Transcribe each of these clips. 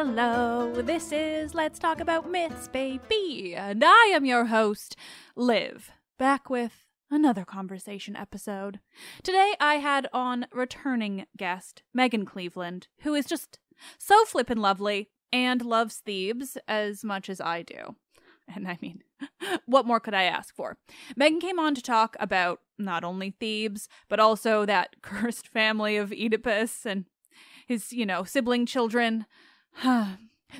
Hello, this is Let's Talk About Myths, baby, and I am your host, Liv, back with another conversation episode. Today I had on returning guest Meagan Cleveland, who is just so flippin' lovely and loves Thebes as much as I do. And I mean, what more could I ask for? Meagan came on to talk about not only Thebes, but also that cursed family of Oedipus and his, you know, sibling children.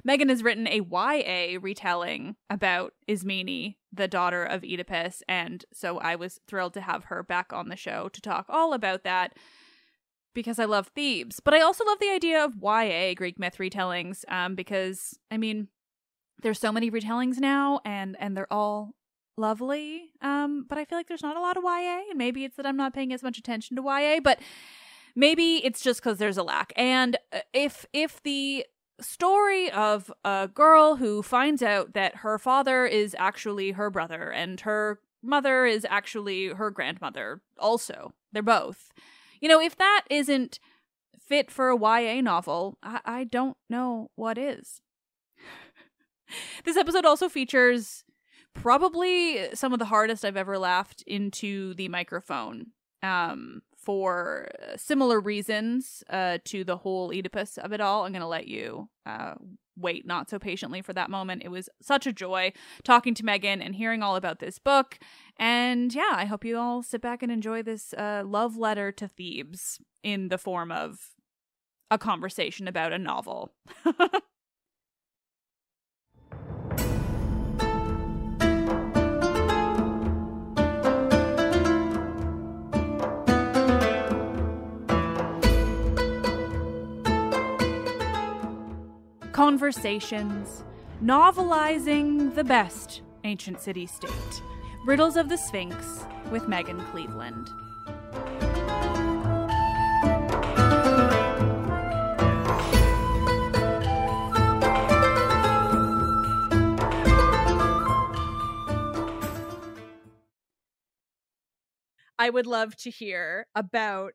Meagan has written a YA retelling about Ismene, the daughter of Oedipus, and so I was thrilled to have her back on the show to talk all about that because I love Thebes. But I also love the idea of YA Greek myth retellings um, because, I mean, there's so many retellings now and and they're all lovely um but i feel like there's not a lot of ya and maybe it's that i'm not paying as much attention to ya but maybe it's just because there's a lack and uh, if if the story of a girl who finds out that her father is actually her brother and her mother is actually her grandmother also. They're both. You know if that isn't fit for a ya novel i, I don't know what is. This episode also features probably some of the hardest I've ever laughed into the microphone. Um, for similar reasons uh, to the whole Oedipus of it all. I'm going to let you uh, wait not so patiently for that moment. It was such a joy talking to Meagan and hearing all about this book. And yeah, I hope you all sit back and enjoy this uh, love letter to Thebes in the form of a conversation about a novel. Conversations, novelizing the best ancient city state. Riddles of the Sphinx with Meagan Cleveland. I would love to hear about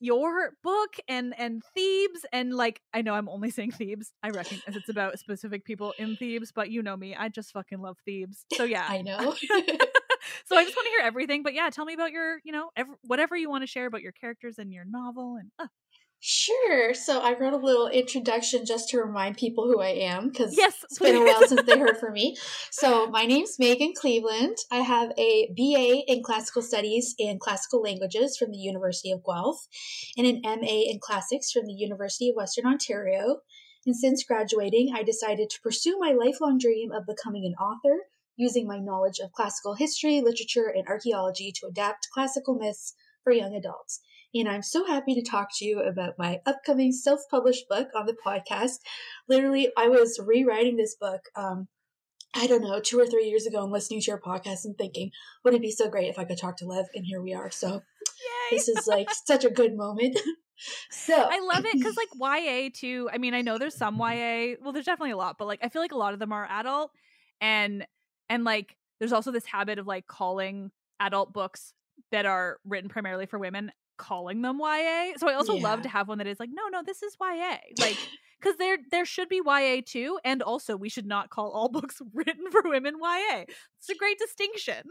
your book and and Thebes and like I know I'm only saying Thebes. I recognize it's about specific people in Thebes, but you know me, I just fucking love Thebes. So yeah, I know. so I just want to hear everything, but yeah, tell me about your, you know, ev- whatever you want to share about your characters and your novel and. Uh. Sure. So I wrote a little introduction just to remind people who I am because yes, it's been a while since they heard from me. So my name's Meagan Cleveland. I have a BA in Classical Studies and Classical Languages from the University of Guelph and an MA in Classics from the University of Western Ontario. And since graduating, I decided to pursue my lifelong dream of becoming an author using my knowledge of classical history, literature, and archaeology to adapt classical myths for young adults and I'm so happy to talk to you about my upcoming self published book on the podcast. Literally, I was rewriting this book. Um, I don't know, two or three years ago, and listening to your podcast and thinking, would it be so great if I could talk to Liv? And here we are. So Yay. this is like such a good moment. so I love it because like YA too. I mean, I know there's some YA. Well, there's definitely a lot, but like I feel like a lot of them are adult, and and like there's also this habit of like calling adult books that are written primarily for women calling them YA. So I also yeah. love to have one that is like, no, no, this is YA. Like because there there should be YA too, and also we should not call all books written for women YA. It's a great distinction.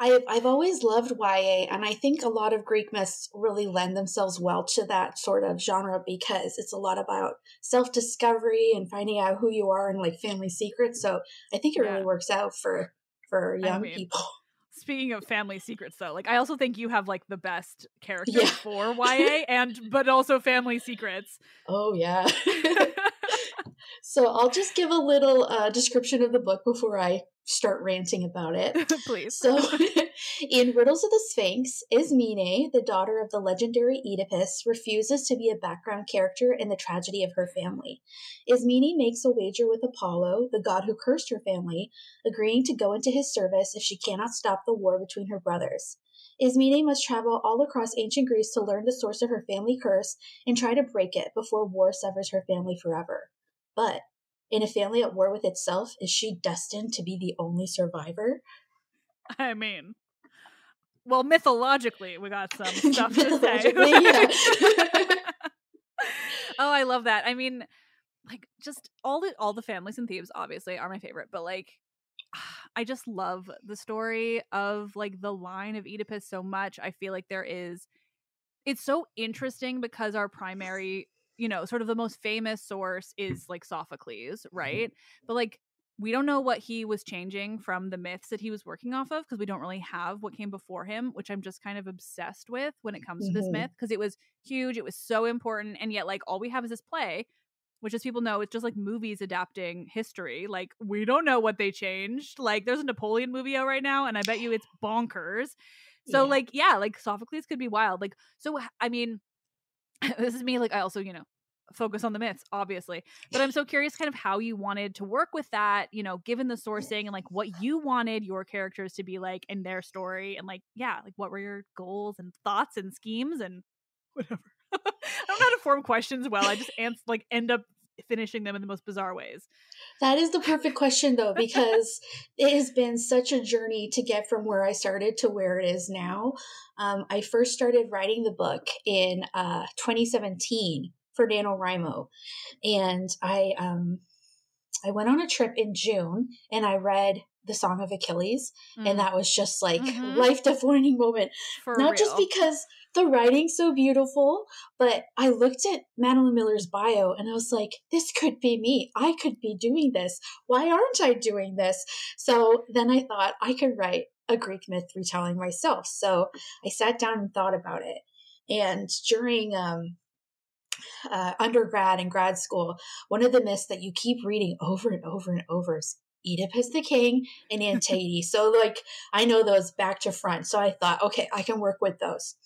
I've I've always loved YA, and I think a lot of Greek myths really lend themselves well to that sort of genre because it's a lot about self discovery and finding out who you are and like family secrets. So I think it yeah. really works out for for young I mean, people. Speaking of family secrets, though, like I also think you have like the best characters yeah. for YA and but also family secrets. Oh yeah. so I'll just give a little uh, description of the book before I start ranting about it. Please. So, in Riddles of the Sphinx, Ismene, the daughter of the legendary Oedipus, refuses to be a background character in the tragedy of her family. Ismene makes a wager with Apollo, the god who cursed her family, agreeing to go into his service if she cannot stop the war between her brothers. Ismene must travel all across ancient Greece to learn the source of her family curse and try to break it before war severs her family forever. But in a family at war with itself, is she destined to be the only survivor? I mean, well, mythologically, we got some stuff to say. oh, I love that. I mean, like, just all the all the families in Thebes obviously are my favorite, but like, I just love the story of like the line of Oedipus so much. I feel like there is. It's so interesting because our primary you know, sort of the most famous source is like Sophocles, right? But like we don't know what he was changing from the myths that he was working off of because we don't really have what came before him, which I'm just kind of obsessed with when it comes mm-hmm. to this mm-hmm. myth because it was huge, it was so important, and yet like all we have is this play, which as people know, it's just like movies adapting history. Like we don't know what they changed. Like there's a Napoleon movie out right now, and I bet you it's bonkers. So yeah. like yeah, like Sophocles could be wild. Like so I mean this is me like i also you know focus on the myths obviously but i'm so curious kind of how you wanted to work with that you know given the sourcing and like what you wanted your characters to be like in their story and like yeah like what were your goals and thoughts and schemes and whatever. I don't know how to form questions well i just answer like end up finishing them in the most bizarre ways. That is the perfect question though because it has been such a journey to get from where i started to where it is now. Um, i first started writing the book in uh, 2017 for NaNoWriMo. And I um I went on a trip in June and I read the Song of Achilles. Mm. And that was just like mm-hmm. life defining moment. For Not real. just because the writing's so beautiful, but I looked at Madeline Miller's bio and I was like, this could be me. I could be doing this. Why aren't I doing this? So then I thought I could write a Greek myth retelling myself. So I sat down and thought about it. And during um, uh, undergrad and grad school, one of the myths that you keep reading over and over and over is Oedipus the king and Antigone. so, like, I know those back to front. So I thought, okay, I can work with those.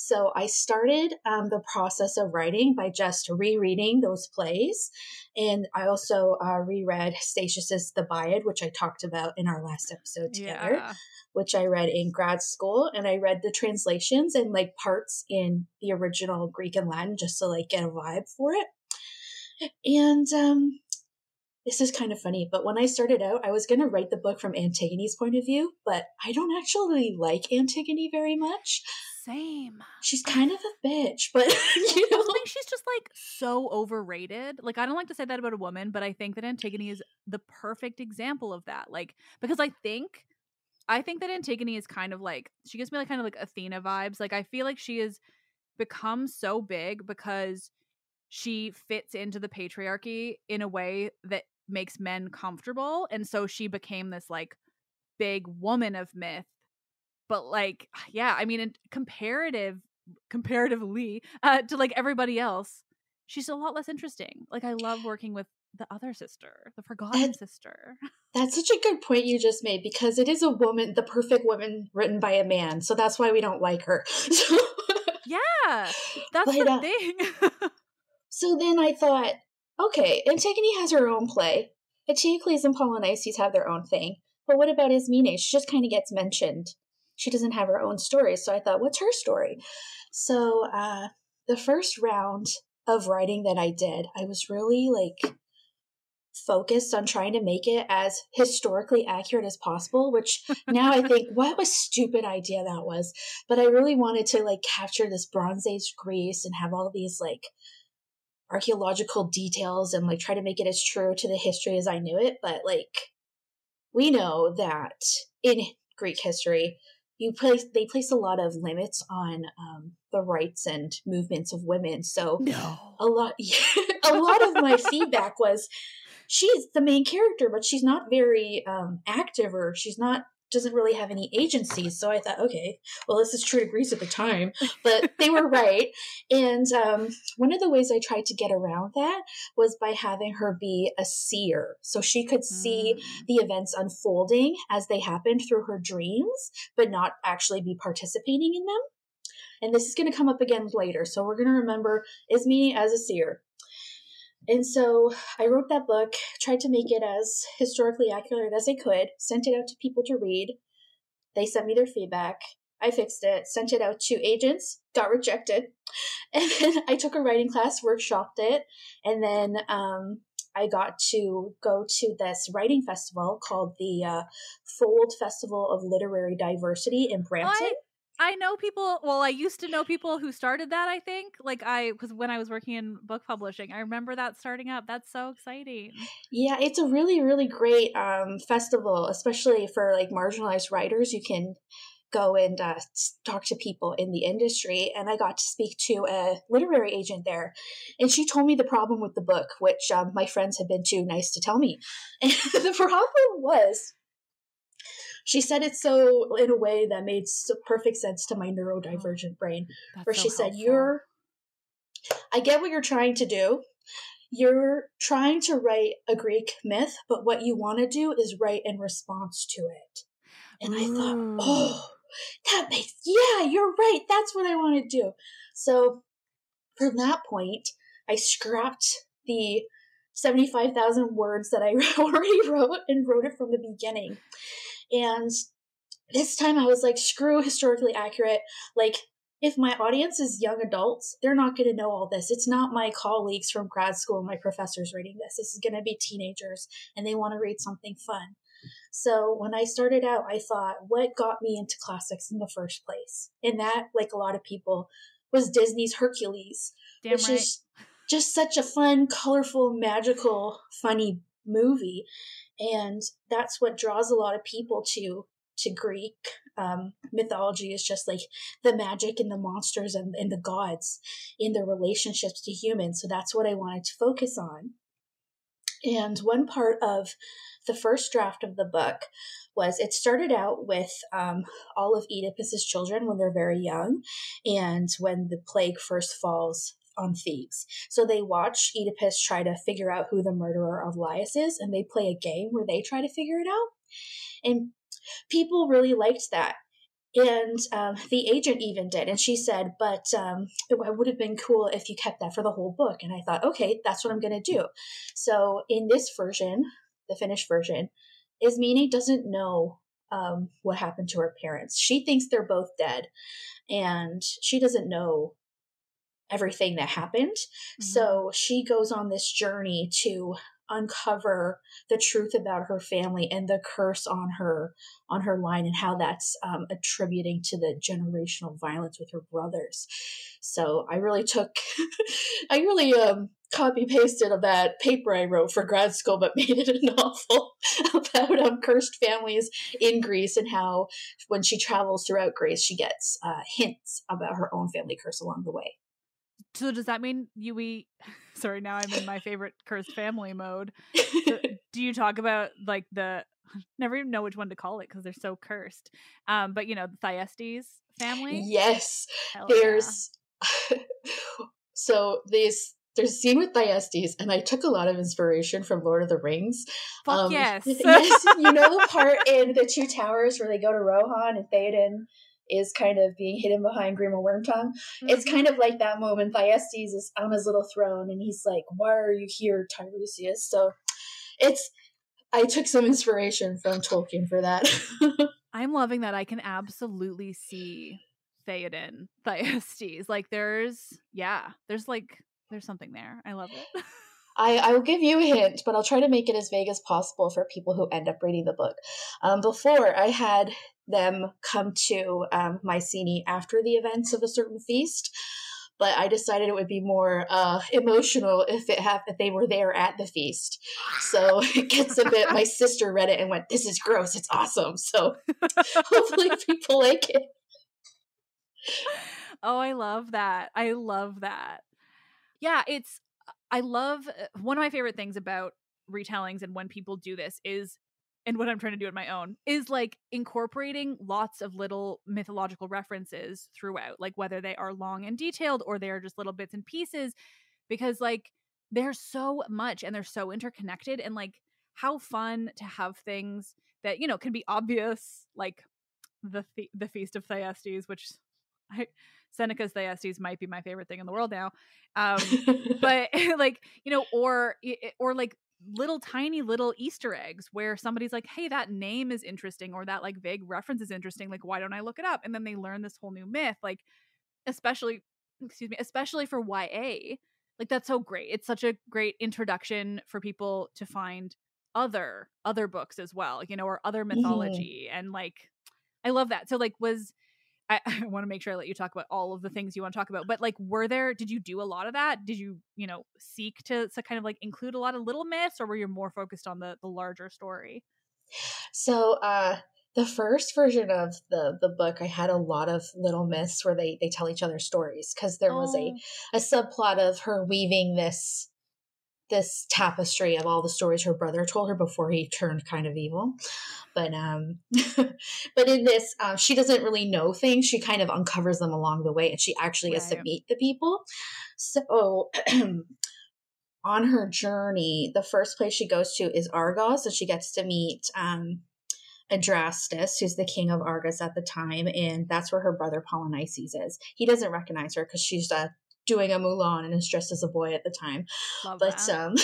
So I started um, the process of writing by just rereading those plays. And I also uh, reread Statius's Thebaid, which I talked about in our last episode together. Yeah which I read in grad school, and I read the translations and like parts in the original Greek and Latin just to like get a vibe for it. And um, this is kind of funny, but when I started out, I was going to write the book from Antigone's point of view, but I don't actually like Antigone very much. Same. She's kind of a bitch, but you know, I think she's just like so overrated. Like I don't like to say that about a woman, but I think that Antigone is the perfect example of that. Like because I think I think that Antigone is kind of like she gives me like kind of like Athena vibes. Like I feel like she has become so big because she fits into the patriarchy in a way that makes men comfortable and so she became this like big woman of myth but like yeah i mean in comparative comparatively uh, to like everybody else she's a lot less interesting like i love working with the other sister the forgotten And- sister that's such a good point you just made because it is a woman, the perfect woman written by a man. So that's why we don't like her. Yeah that's But, the uh, thing so then I thought, okay, Antigone has her own play. Eteocles and Polynices have their own thing. But what about Ismene? She just kind of gets mentioned. She doesn't have her own story. So I thought, what's her story? So uh, the first round of writing that I did, I was really like focused on trying to make it as historically accurate as possible, which now I think, what a stupid idea that was. But I really wanted to like capture this Bronze Age Greece and have all these like archaeological details and like try to make it as true to the history as I knew it. But like, we know that in Greek history, you place they place a lot of limits on um, the rights and movements of women. So no a lot a lot of my feedback was she's the main character but she's not very um active or she's not doesn't really have any agency so i thought okay well this is true to greece at the time but they were right and um one of the ways i tried to get around that was by having her be a seer so she could see Mm. the events unfolding as they happened through her dreams, but not actually be participating in them. And this is going to come up again later. So we're going to remember Ismene as a seer. And so I wrote that book, tried to make it as historically accurate as I could, sent it out to people to read. They sent me their feedback. I fixed it, sent it out to agents, got rejected. And then I took a writing class, workshopped it, and then um, I got to go to this writing festival called the uh, Fold Festival of Literary Diversity in Brampton. Know people. Well, I used to know people who started that. I think, like I, because when I was working in book publishing, I remember that starting up. That's so exciting. Yeah, it's a really, really great um, festival, especially for like marginalized writers. You can go and uh, talk to people in the industry. And I got to speak to a literary agent there. And she told me the problem with the book, which um, my friends had been too nice to tell me. And the problem was, she said it so in a way that made so perfect sense to my neurodivergent oh, brain That's where so she said, helpful. You're, I get what you're trying to do. You're trying to write a Greek myth, but what you want to do is write in response to it. And I thought, oh, that makes, yeah, you're right. That's what I want to do. So from that point, I scrapped the 75,000 words that I already wrote and wrote it from the beginning. And this time I was like, screw historically accurate. Like, if my audience is young adults, they're not going to know all this. It's not my colleagues from grad school, my professors reading this. This is going to be teenagers and they want to read something fun. So when I started out, I thought, what got me into classics in the first place? And that, like a lot of people, was Disney's Hercules, Damn which right. is just such a fun, colorful, magical, funny movie. And that's what draws a lot of people to to Greek um, mythology is just like the magic and the monsters and, and the gods in their relationships to humans. So that's what I wanted to focus on. And one part of the first draft of the book was it started out with um, all of Oedipus's children when they're very young and when the plague first falls on Thebes. So they watch Oedipus try to figure out who the murderer of Laius is, and they play a game where they try to figure it out. And people really liked that. And um, the agent even did. And she said, but um, it, would have been cool if you kept that for the whole book. And I thought, okay, that's what I'm going to do. So in this version, the finished version, Ismene doesn't know um, what happened to her parents. She thinks they're both dead. And she doesn't know everything that happened. Mm-hmm. So she goes on this journey to uncover the truth about her family and the curse on her on her line and how that's um, attributing to the generational violence with her brothers so i really took i really um, copy pasted of that paper i wrote for grad school but made it a novel about um, cursed families in greece and how when she travels throughout greece she gets uh, hints about her own family curse along the way so does that mean you eat? Sorry, now I'm in my favorite cursed family mode. do you talk about like the? Never even know which one to call it because they're so cursed. Um, but you know the Thyestes family. Yes, Hell there's. Yeah. so these there's a scene with Thyestes, and I took a lot of inspiration from Lord of the Rings. Fuck um, yes. yes, you know the part in the Two Towers where they go to Rohan and Theoden is kind of being hidden behind Grima Wormtongue. Mm-hmm. It's kind of like that moment. Thyestes is on his little throne, and he's like, "Why are you here, Tiresias?" So, it's I took some inspiration from Tolkien for that. I'm loving that. I can absolutely see Theoden, Thyestes. Like, there's yeah, there's like there's something there. I love it. I, I will give you a hint, but I'll try to make it as vague as possible for people who end up reading the book. Um, before, I had them come to um, Mycenae after the events of a certain feast. But I decided it would be more uh, emotional if it have if they were there at the feast. So it gets a bit. My sister read it and went, "This is gross. It's awesome." So hopefully people like it. Oh, I love that. I love that. Yeah, it's I love uh, one of my favorite things about retellings and when people do this is and what I'm trying to do on my own is like incorporating lots of little mythological references throughout, like whether they are long and detailed or they are just little bits and pieces, because like there's so much and they're so interconnected and like how fun to have things that you know can be obvious, like the the feast of Thyestes, which I Seneca's Thyestes might be my favorite thing in the world now. Um, but like, you know, or or like little tiny little easter eggs where somebody's like hey that name is interesting or that like vague reference is interesting like why don't i look it up? And then they learn this whole new myth like especially excuse me especially for ya like that's so great. It's such a great introduction for people to find other other books as well you know or other mm-hmm. mythology and like i love that. So like was I, I want to make sure I let you talk about all of the things you want to talk about. But like, were there? Did you do a lot of that? Did you, you know, seek to to kind of like include a lot of little myths, or were you more focused on the the larger story? So, uh, the first version of the the book, I had a lot of little myths where they they tell each other stories because there was a oh. a subplot of her weaving this this tapestry of all the stories her brother told her before he turned kind of evil. But um but in this uh, she doesn't really know things. She kind of uncovers them along the way and she actually gets right. to meet the people. So on her journey, the first place she goes to is Argos and she gets to meet um Adrastus, who's the king of Argos at the time, and that's where her brother Polynices is. He doesn't recognize her because she's a doing a Mulan and is dressed as a boy at the time. Love but um,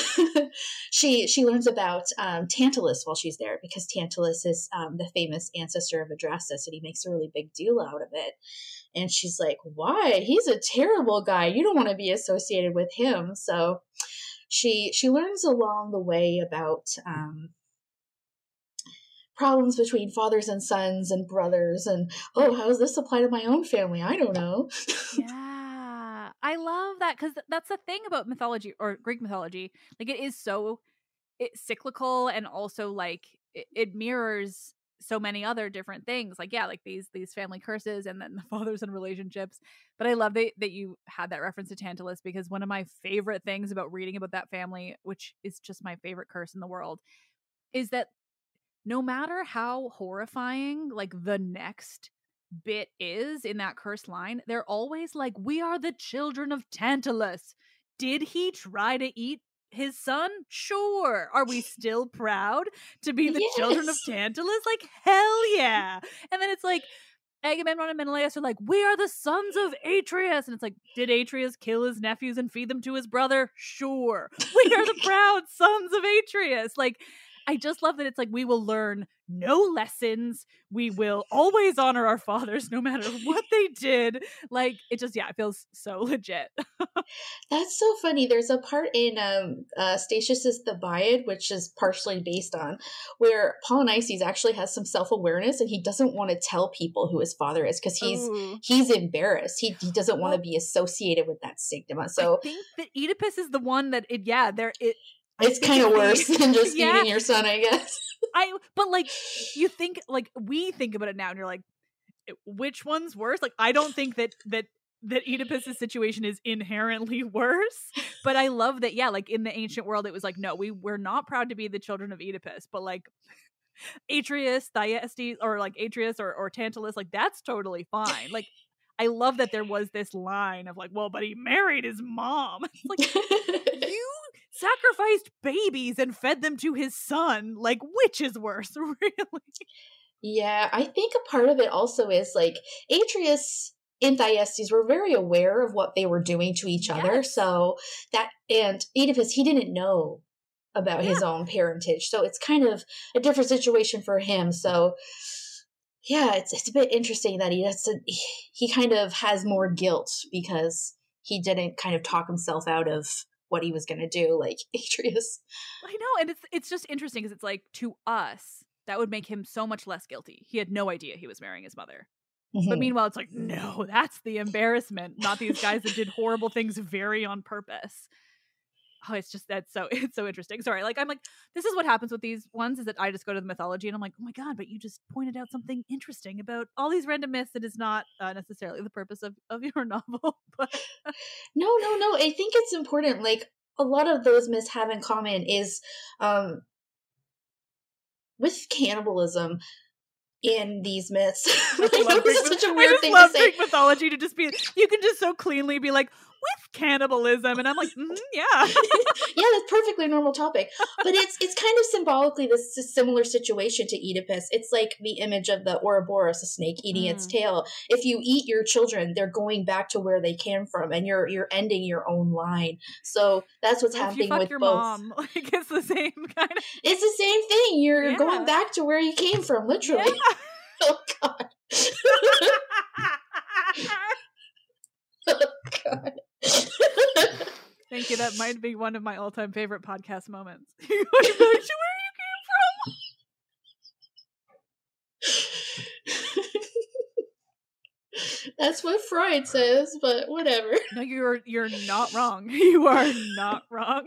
she she learns about um, Tantalus while she's there because Tantalus is um, the famous ancestor of Adrastus, and he makes a really big deal out of it. And she's like, "Why? He's a terrible guy. You don't want to be associated with him." So she she learns along the way about um, problems between fathers and sons and brothers and oh how does this apply to my own family i don't know yeah I love that because that's the thing about mythology or Greek mythology. Like it is so it's cyclical and also like it, it mirrors so many other different things like yeah like these these family curses and then the fathers and relationships but i love that, that you had that reference to tantalus because one of my favorite things about reading about that family which is just my favorite curse in the world is that no matter how horrifying like the next bit is in that cursed line, they're always like, We are the children of Tantalus. Did he try to eat his son? Sure. Are we still proud to be the yes. children of Tantalus? Like, hell yeah. And then it's like, Agamemnon and Menelaus are like, We are the sons of Atreus. And it's like, Did Atreus kill his nephews and feed them to his brother? Sure. We are the proud sons of Atreus. Like, I just love that it's like we will learn no lessons. We will always honor our fathers no matter what they did. Like it just yeah, it feels so legit. That's so funny. There's a part in um uh Statius's Thebaid, which is partially based on, where Polynices actually has some self-awareness and he doesn't want to tell people who his father is because he's Ooh. he's embarrassed. He he doesn't want to be associated with that stigma. So I think that Oedipus is the one that it yeah, there it it's kind of worse than just yeah. eating your son, I guess. I but like you think like we think about it now and you're like eh, which one's worse? Like I don't think that that that Oedipus's situation is inherently worse, but I love that yeah, like in the mm. ancient world it was like no, we we're not proud to be the children of Oedipus, but like Atreus, Thyestes, or like Atreus or, or Tantalus, like that's totally fine. Like I love that there was this line of like, well, but he married his mom. It's like you sacrificed babies and fed them to his son. Like, which is worse, really? Yeah, I think a part of it also is like Atreus and Thyestes were very aware of what they were doing to each yes. other. So that, and Oedipus, he didn't know about yeah. his own parentage. So it's kind of a different situation for him. So yeah, it's it's a bit interesting that he has to, he kind of has more guilt because he didn't kind of talk himself out of what he was going to do like Atreus. I know and it's it's just interesting because it's like to us that would make him so much less guilty. He had no idea he was marrying his mother. Mm-hmm. But meanwhile it's like no, that's the embarrassment, not these guys that did horrible things very on purpose oh, it's just that's so it's so interesting. Sorry, like I'm like this is what happens with these ones is that I just go to the mythology and I'm like, oh my god, but you just pointed out something interesting about all these random myths that is not uh, necessarily the purpose of of your novel. but no, no, no. I think it's important. Like a lot of those myths have in common is um with cannibalism in these myths. I, I love Greek, such a weird thing love to say. Greek mythology to just be you can just so cleanly be like, with cannibalism. And i'm like mm, yeah. Yeah that's perfectly normal topic. But it's it's kind of symbolically this similar situation to oedipus. It's like the image of the ouroboros a snake eating mm. its tail. If you eat your children they're going back to where they came from and you're you're ending your own line. So that's what's well, happening with your both. mom like it's the same kind of it's the same thing. You're yeah. going back to where you came from literally. Yeah. oh god. Oh god Thank you. That might be one of my all-time favorite podcast moments. where you came from. That's what Freud says, but whatever. No, you're you're not wrong. You are not wrong.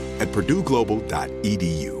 at purdueglobal.edu.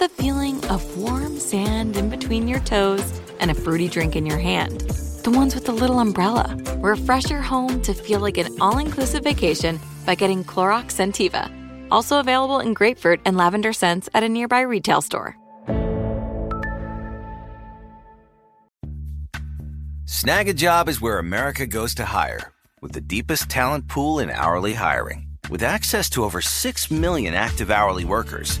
the feeling of warm sand in between your toes and a fruity drink in your hand. The ones with the little umbrella. Refresh your home to feel like an all inclusive vacation by getting Clorox Scentiva. Also available in grapefruit and lavender scents at a nearby retail store. Snagajob is where America goes to hire, with the deepest talent pool in hourly hiring. With access to over 6 million active hourly workers,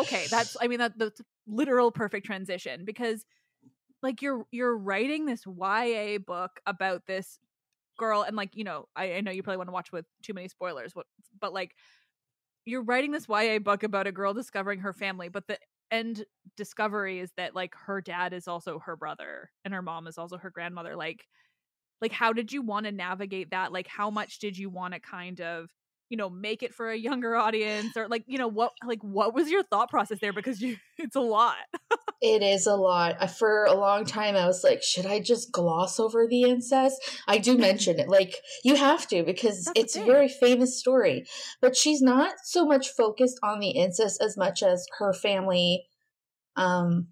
Okay, that's I mean that literal perfect transition because like you're you're writing this YA book about this girl and like you know I, I know you probably want to watch with too many spoilers what but like you're writing this YA book about a girl discovering her family but the end discovery is that like her dad is also her brother and her mom is also her grandmother like like how did you want to navigate that? Like how much did you want to kind of you know make it for a younger audience or like you know what like what was your thought process there? Because you it's a lot. It is a lot. For a long time i was like should i just gloss over the incest? I do mention it. Like you have to because That's it's a very famous story. But she's not so much focused on the incest as much as her family um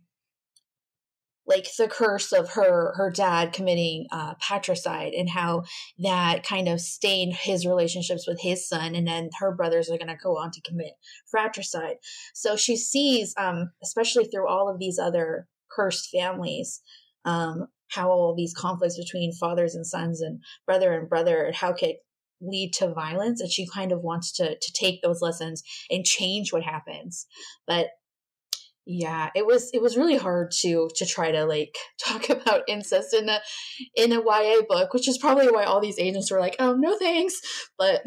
like the curse of her her dad committing uh, patricide and how that kind of stained his relationships with his son and then her brothers are going to go on to commit fratricide. So she sees um, especially through all of these other cursed families um, how all these conflicts between fathers and sons and brother and brother and how could lead to violence and she kind of wants to to take those lessons and change what happens. But yeah it was it was really hard to to try to like talk about incest in a in a ya book which is probably why all these agents were like oh no thanks but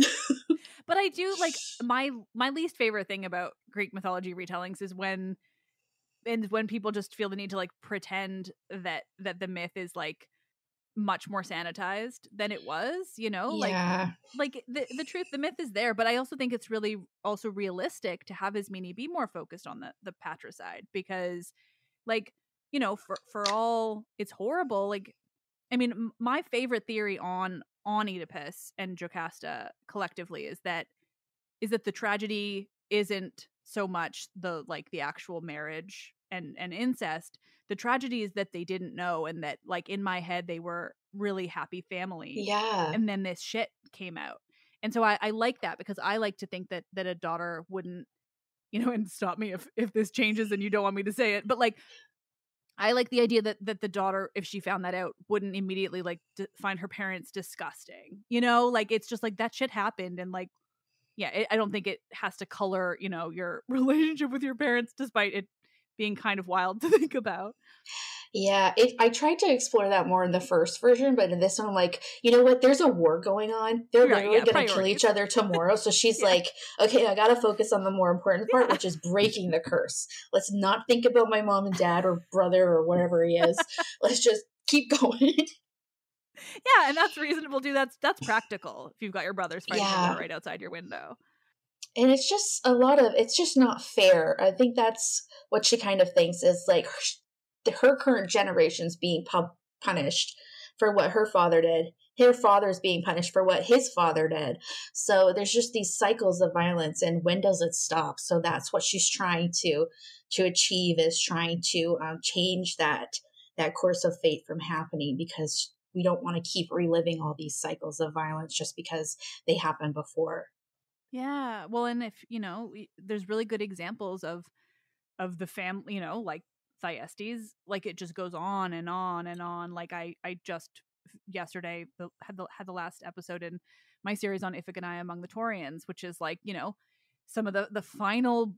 but i do like my my least favorite thing about greek mythology retellings is when and when people just feel the need to like pretend that that the myth is like much more sanitized than it was you know yeah. like like the, the truth the myth is there but i also think it's really also realistic to have Ismene be more focused on the the patricide because like you know for for all it's horrible like i mean m- my favorite theory on on oedipus and jocasta collectively is that is that the tragedy isn't so much the like the actual marriage and and incest the tragedy is that they didn't know and that like in my head they were really happy family yeah and then this shit came out and so I, I like that because i like to think that that a daughter wouldn't you know and stop me if if this changes and you don't want me to say it but like I like the idea that that the daughter, if she found that out, wouldn't immediately like d- find her parents disgusting. You know, like it's just like that shit happened, and like, yeah, it, I don't think it has to color, you know, your relationship with your parents, despite it being kind of wild to think about. Yeah, it, I tried to explore that more in the first version, but in this one, I'm like, you know what? There's a war going on. They're right, literally yeah, going to kill each other tomorrow. So she's yeah. like, okay, I got to focus on the more important part, yeah. which is breaking the curse. Let's not think about my mom and dad or brother or whatever he is. Let's just keep going. yeah, and that's reasonable too. That's that's practical. If you've got your brothers fighting right outside your window and it's just a lot of it's just not fair i think that's what she kind of thinks is like her, her current generation's being pub- punished for what her father did. Her father's being punished for what his father did. So there's just these cycles of violence, and when does it stop? So that's what she's trying to to achieve is trying to um, change that that course of fate from happening because we don't want to keep reliving all these cycles of violence just because they happened before. Yeah. Well, and if, you know, there's really good examples of of the family, you know, like Thyestes, like it just goes on and on and on. Like I I just yesterday the, had the had the last episode in my series on Iphigenia among the Taurians, which is like, you know, some of the the final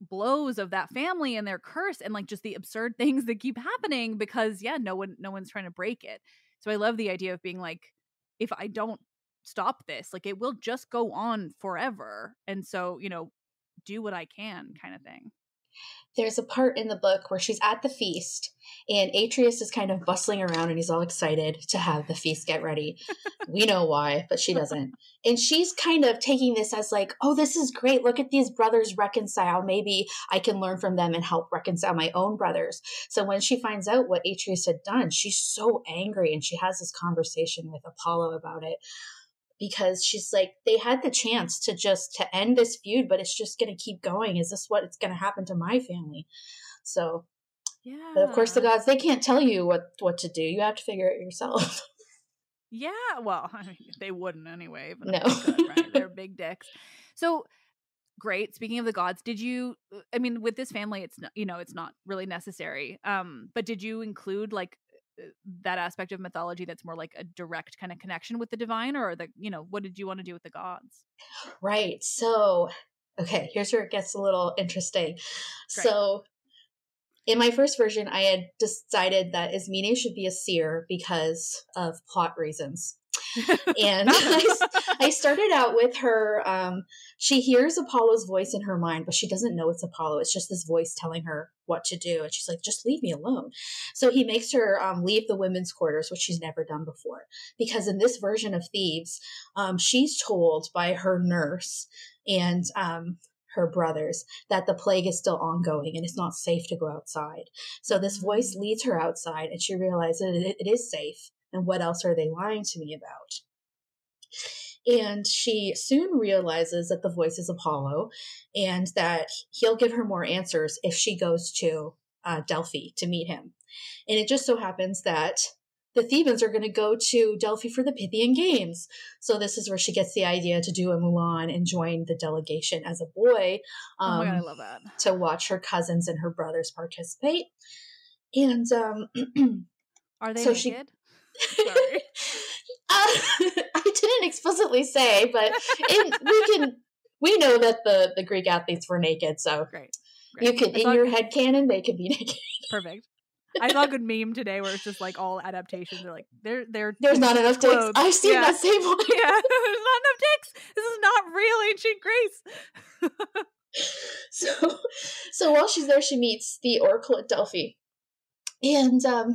blows of that family and their curse and like just the absurd things that keep happening because yeah, no one no one's trying to break it. So I love the idea of being like if I don't stop this, like it will just go on forever. And so, you know, do what I can kind of thing there's a part in the book where she's at the feast and Atreus is kind of bustling around and he's all excited to have the feast get ready. we know why, but she doesn't. And she's kind of taking this as like, oh, this is great. Look at these brothers reconcile. Maybe I can learn from them and help reconcile my own brothers. So when she finds out what Atreus had done, she's so angry and she has this conversation with Apollo about it because she's like they had the chance to just to end this feud but it's just going to keep going. Is this what it's going to happen to my family? So yeah but of course the gods they can't tell you what what to do. You have to figure it yourself. Yeah well I mean, they wouldn't anyway but no. right? they're big dicks. So great speaking of the gods did you i mean with this family it's not you know it's not really necessary um but did you include like uh, that aspect of mythology that's more like a direct kind of connection with the divine or the you know what did you want to do with the gods? Right so okay here's where it gets a little interesting. Great. so in my first version i had decided that ismene should be a seer because of plot reasons and I, I, started out with her. Um, she hears Apollo's voice in her mind, but she doesn't know it's Apollo. It's just this voice telling her what to do. And she's like, just leave me alone. So he makes her um, leave the women's quarters, which she's never done before. Because in this version of Thebes, um, she's told by her nurse and um, her brothers that the plague is still ongoing and it's not safe to go outside. So this voice leads her outside and she realizes it is safe and what else are they lying to me about? And she soon realizes that the voice is Apollo and that he'll give her more answers if she goes to uh, Delphi to meet him. And it just so happens that the Thebans are going to go to Delphi for the Pythian Games. So this is where she gets the idea to do a Mulan and join the delegation as a boy. Um, oh god, I um, love that. To watch her cousins and her brothers participate. And um, are they so naked? She, Sorry. Uh, I didn't explicitly say, but it, we can we know that the the Greek athletes were naked, so great. great. You could in your head canon they could be naked. Perfect. I saw a good meme today where it's just like all adaptations. They're like, they're they're there's not enough dicks. I've seen yeah. that same one. Yeah, there's not enough dicks. This is not real ancient Greece. so, so while she's there, she meets the Oracle at Delphi, and um,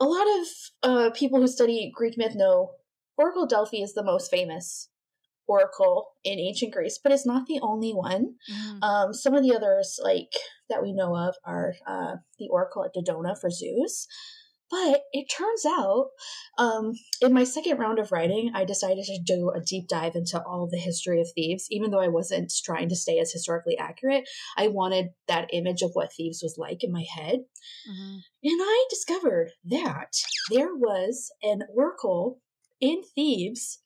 a lot of uh, people who study Greek myth know Oracle Delphi is the most famous oracle in ancient Greece, but it's not the only one. Mm. Um, some of the others, like that we know of, are uh, the oracle at Dodona for Zeus, but it turns out, um, in my second round of writing, I decided to do a deep dive into all of the history of Thebes. Even though I wasn't trying to stay as historically accurate, I wanted that image of what Thebes was like in my head. Mm-hmm. And I discovered that there was an oracle in Thebes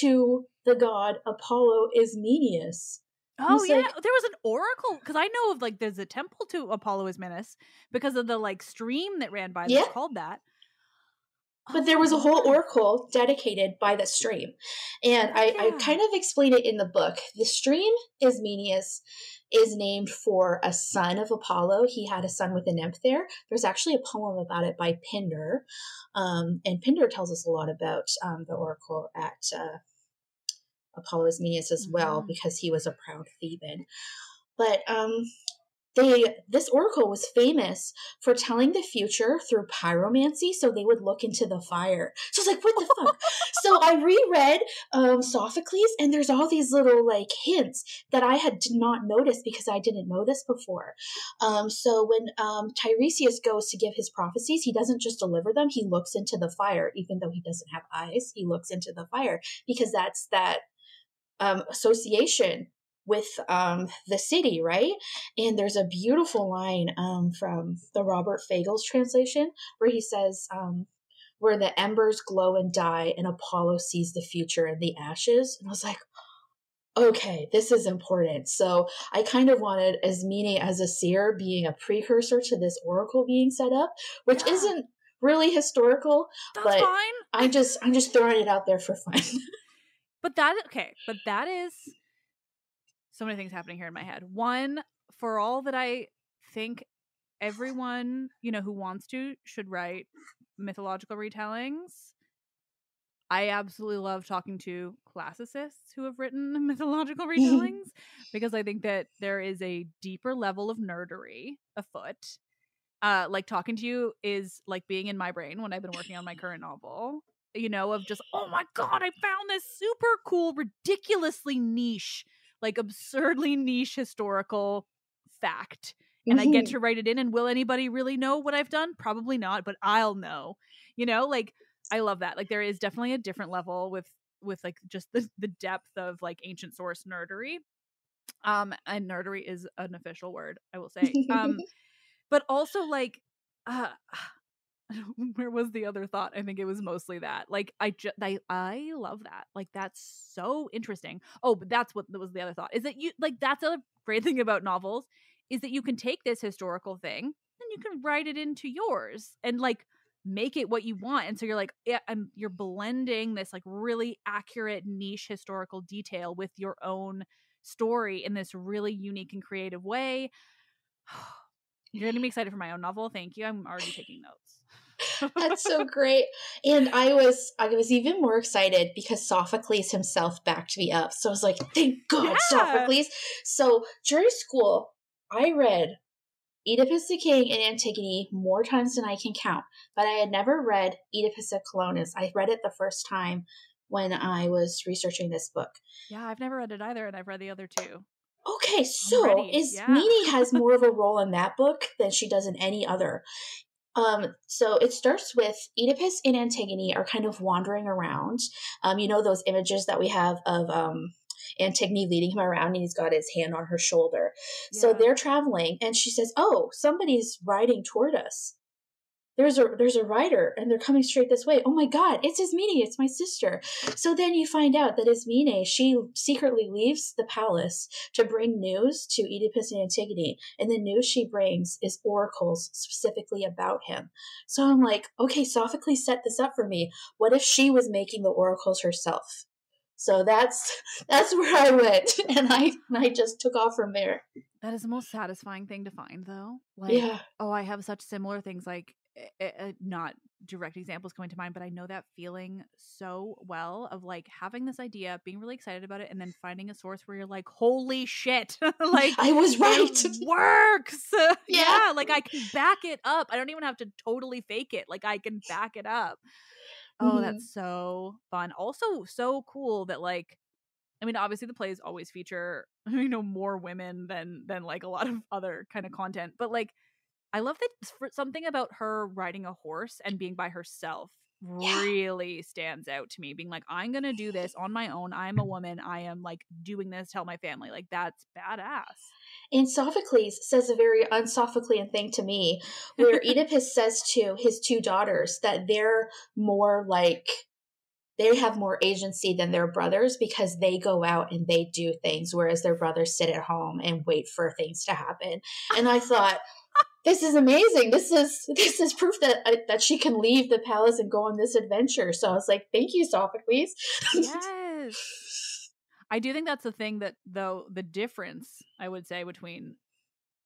to the god Apollo Ismenias. Oh yeah, like, there was an oracle because I know of like there's a temple to Apollo Ismenus because of the like stream that ran by yeah. that's called that. But oh, there was a whole oracle dedicated by the stream, and I, yeah. I kind of explain it in the book. The stream Ismenias is named for a son of Apollo. He had a son with a nymph there. There's actually a poem about it by Pindar, um, and Pindar tells us a lot about um, the oracle at uh, Apollo Ismenias as well mm-hmm. because he was a proud Theban. But um, they this oracle was famous for telling the future through pyromancy so they would look into the fire so it's like what the fuck so i reread um, sophocles and there's all these little like hints that i had did not notice because i didn't know this before um, so when um, tiresias goes to give his prophecies he doesn't just deliver them he looks into the fire even though he doesn't have eyes he looks into the fire because that's that um, association with um, the city, right? And there's a beautiful line um, from the Robert Fagles translation where he says, um, where the embers glow and die, and Apollo sees the future in the ashes. And I was like, okay, this is important. So I kind of wanted as Ismene as a seer being a precursor to this oracle being set up, which yeah. isn't really historical, That's but fine. I just I'm just throwing it out there for fun. but that okay, but that is so many things happening here in my head. One, for all that I think everyone, you know, who wants to should write mythological retellings. I absolutely love talking to classicists who have written mythological retellings because I think that there is a deeper level of nerdery afoot. Uh, like talking to you is like being in my brain when I've been working on my current novel. You know, of just oh my god, I found this super cool, ridiculously niche like absurdly niche historical fact and mm-hmm. I get mm-hmm. to write it in. And will anybody really know what I've done? Probably not, but I'll know. You know, like I love that. Like there is definitely a different level with with like just the the depth of like ancient source nerdery. Um, and nerdery is an official word, I will say. Um, but also like uh where was the other thought? I think it was mostly that. Like I just I I love that. Like that's so interesting. Oh, but that's what was the other thought. Is that you like that's a great thing about novels is that you can take this historical thing and you can write it into yours and like make it what you want. And so you're like yeah, I'm you're blending this like really accurate niche historical detail with your own story in this really unique and creative way. You're getting me excited for my own novel. Thank you. I'm already taking notes. That's so great. And I was I was even more excited because Sophocles himself backed me up. So I was like, thank God, yeah. Sophocles. So during school, I read Oedipus the King and Antigone more times than I can count, but I had never read Oedipus at Colonus. I read it the first time when I was researching this book. Yeah, I've never read it either, and I've read the other two. Okay, so is yeah. Mimi has more of a role in that book than she does in any other. Um, so it starts with Oedipus and Antigone are kind of wandering around. Um, you know those images that we have of um, Antigone leading him around, and he's got his hand on her shoulder. Yeah. So they're traveling, and she says, "Oh, somebody's riding toward us." There's a there's a rider and they're coming straight this way. Oh my god, it's Ismene, it's my sister. So then you find out that Ismene, she secretly leaves the palace to bring news to Oedipus and Antigone, and the news she brings is oracles specifically about him. So I'm like, okay, Sophocles set this up for me. What if she was making the oracles herself? So that's that's where I went, and I I just took off from there. That is the most satisfying thing to find, though. Like, yeah. oh, I have such similar things. Like, uh, not direct examples coming to mind, but I know that feeling so well of like having this idea, being really excited about it, and then finding a source where you're like, "Holy shit!" like I was right. it works. Yeah. yeah, like I can back it up. I don't even have to totally fake it. Like I can back it up. Oh, mm-hmm. that's so fun. Also, so cool that like I mean, obviously the plays always feature, you know, more women than than like a lot of other kind of content, but like I love that something about her riding a horse and being by herself yeah. really stands out to me. Being like, I'm gonna do this on my own. I'm a woman. I am like doing this. Tell my family. Like that's badass. And Sophocles says a very unsophoclean thing to me, where Oedipus says to his two daughters that they're more like they have more agency than their brothers because they go out and they do things, whereas their brothers sit at home and wait for things to happen. And I thought, this is amazing. This is this is proof that that she can leave the palace and go on this adventure. So I was like, thank you, Sophocles. yes. I do think that's the thing that though the difference I would say between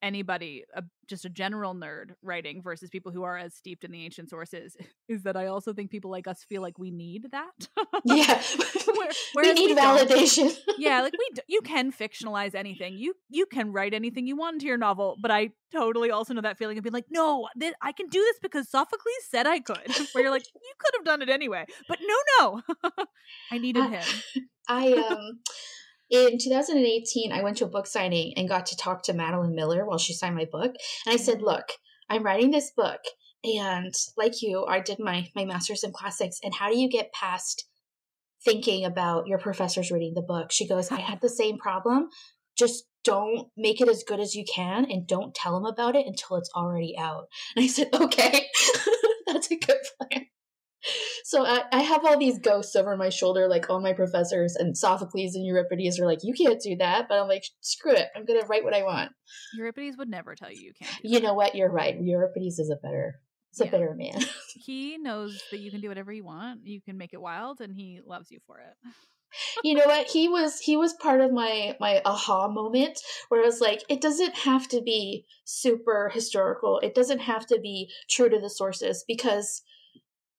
anybody, a, just a general nerd writing versus people who are as steeped in the ancient sources, is that I also think people like us feel like we need that. yeah, we need we validation. yeah, like we, d- you can fictionalize anything. You you can write anything you want into your novel, but I totally also know that feeling of being like, no, th- I can do this because Sophocles said I could. Where you're like, you could have done it anyway, but no, no, I needed him. I um in 2018, I went to a book signing and got to talk to Madeline Miller while she signed my book. And I said. Look, I'm writing this book. And like you, I did my, my master's in classics. And how do you get past thinking about your professors reading the book? She goes, I had the same problem. Just don't make it as good as you can and don't tell them about it until it's already out. And I said, Okay, that's a good plan so I, I have all these ghosts over my shoulder, like all my professors, and Sophocles and Euripides are like, you can't do that. But I'm like, screw it. I'm going to write what I want. Euripides would never tell you you can't. you know what? You're right. Euripides is a better, a yeah. better man. he knows that you can do whatever you want. You can make it wild, and he loves you for it. you know what he was he was part of my my aha moment where i was like it doesn't have to be super historical it doesn't have to be true to the sources because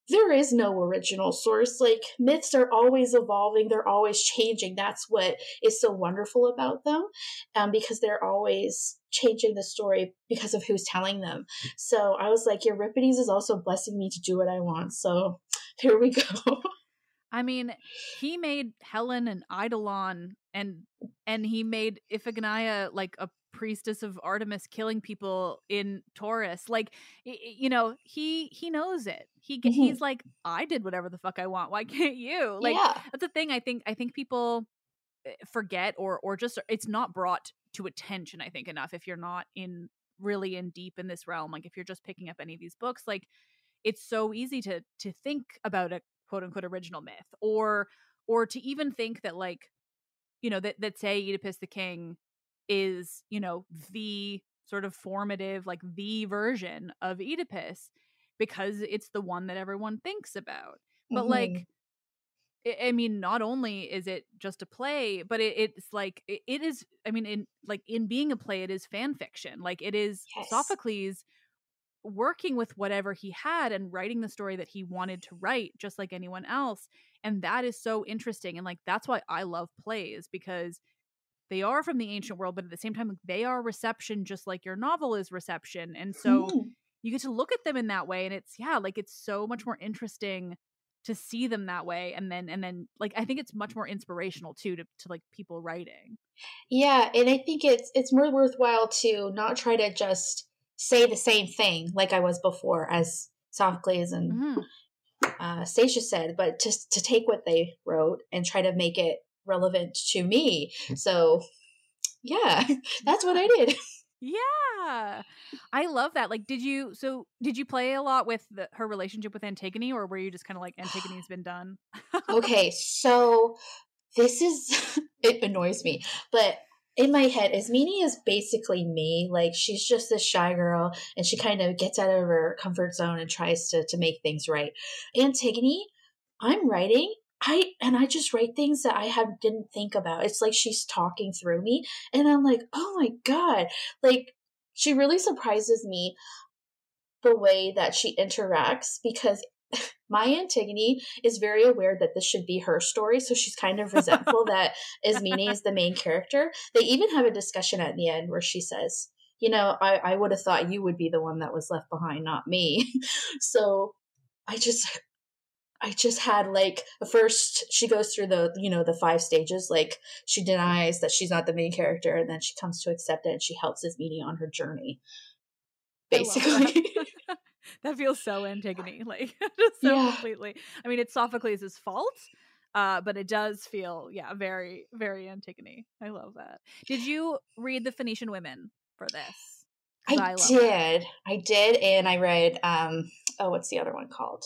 there is no original source. Like myths are always evolving, they're always changing. That's what is so wonderful about them, um, because they're always changing the story because of who's telling them. So I was like, Euripides is also blessing me to do what I want. So here we go. I mean, he made Helen and Eidolon, and and he made Iphigenia like a priestess of Artemis killing people in Tauris. Like, you know, he he knows it. He mm-hmm. he's like, I did whatever the fuck I want. Why can't you? Like, yeah. that's the thing. I think I think people eh, forget or or just it's not brought to attention. I think enough if you're not in really in deep in this realm. Like, if you're just picking up any of these books, like it's so easy to to think about a quote unquote original myth or or to even think that like you know that that say Oedipus the king is, you know, the sort of formative, like the version of Oedipus because it's the one that everyone thinks about. But mm-hmm. like, I mean, not only is it just a play, but it, it's like it, it is. I mean, in like in being a play, it is fan fiction. Like it is yes. Sophocles working with whatever he had and writing the story that he wanted to write, just like anyone else. And that is so interesting. And like that's why I love plays because they are from the ancient world, but at the same time, they are reception just like your novel is reception. And so mm. you get to look at them in that way. And it's, yeah, like it's so much more interesting to see them that way and then and then like i think it's much more inspirational too to, to like people writing yeah and i think it's it's more worthwhile to not try to just say the same thing like i was before as sophocles and mm-hmm. uh, Stacia said, but just to take what they wrote and try to make it relevant to me. Hmm. So, yeah, that's what I did. Yeah. I love that. Like did you so did you play a lot with the, her relationship with Antigone or were you just kind of like Antigone's been done? okay, so this is it annoys me, but in my head, Ismene is basically me. Like she's just this shy girl and she kind of gets out of her comfort zone and tries to to make things right. Antigone, I'm writing I and I just write things that I have didn't think about. It's like she's talking through me and I'm like, "Oh my god." Like she really surprises me the way that she interacts because my Antigone is very aware that this should be her story, so she's kind of resentful that Ismene is the main character. They even have a discussion at the end where she says, you know, I, I would have thought you would be the one that was left behind, not me. so I just I just had like first she goes through the you know the five stages like she denies that she's not the main character and then she comes to accept it and she helps Ismene on her journey. Basically. That. that. feels so Antigone, like just so yeah. completely. I mean, it's Sophocles' fault, uh, but it does feel yeah very very Antigone. I love that. Did you read the Phoenician Women for this? I, I did. That. I did, and I read um oh what's the other one called?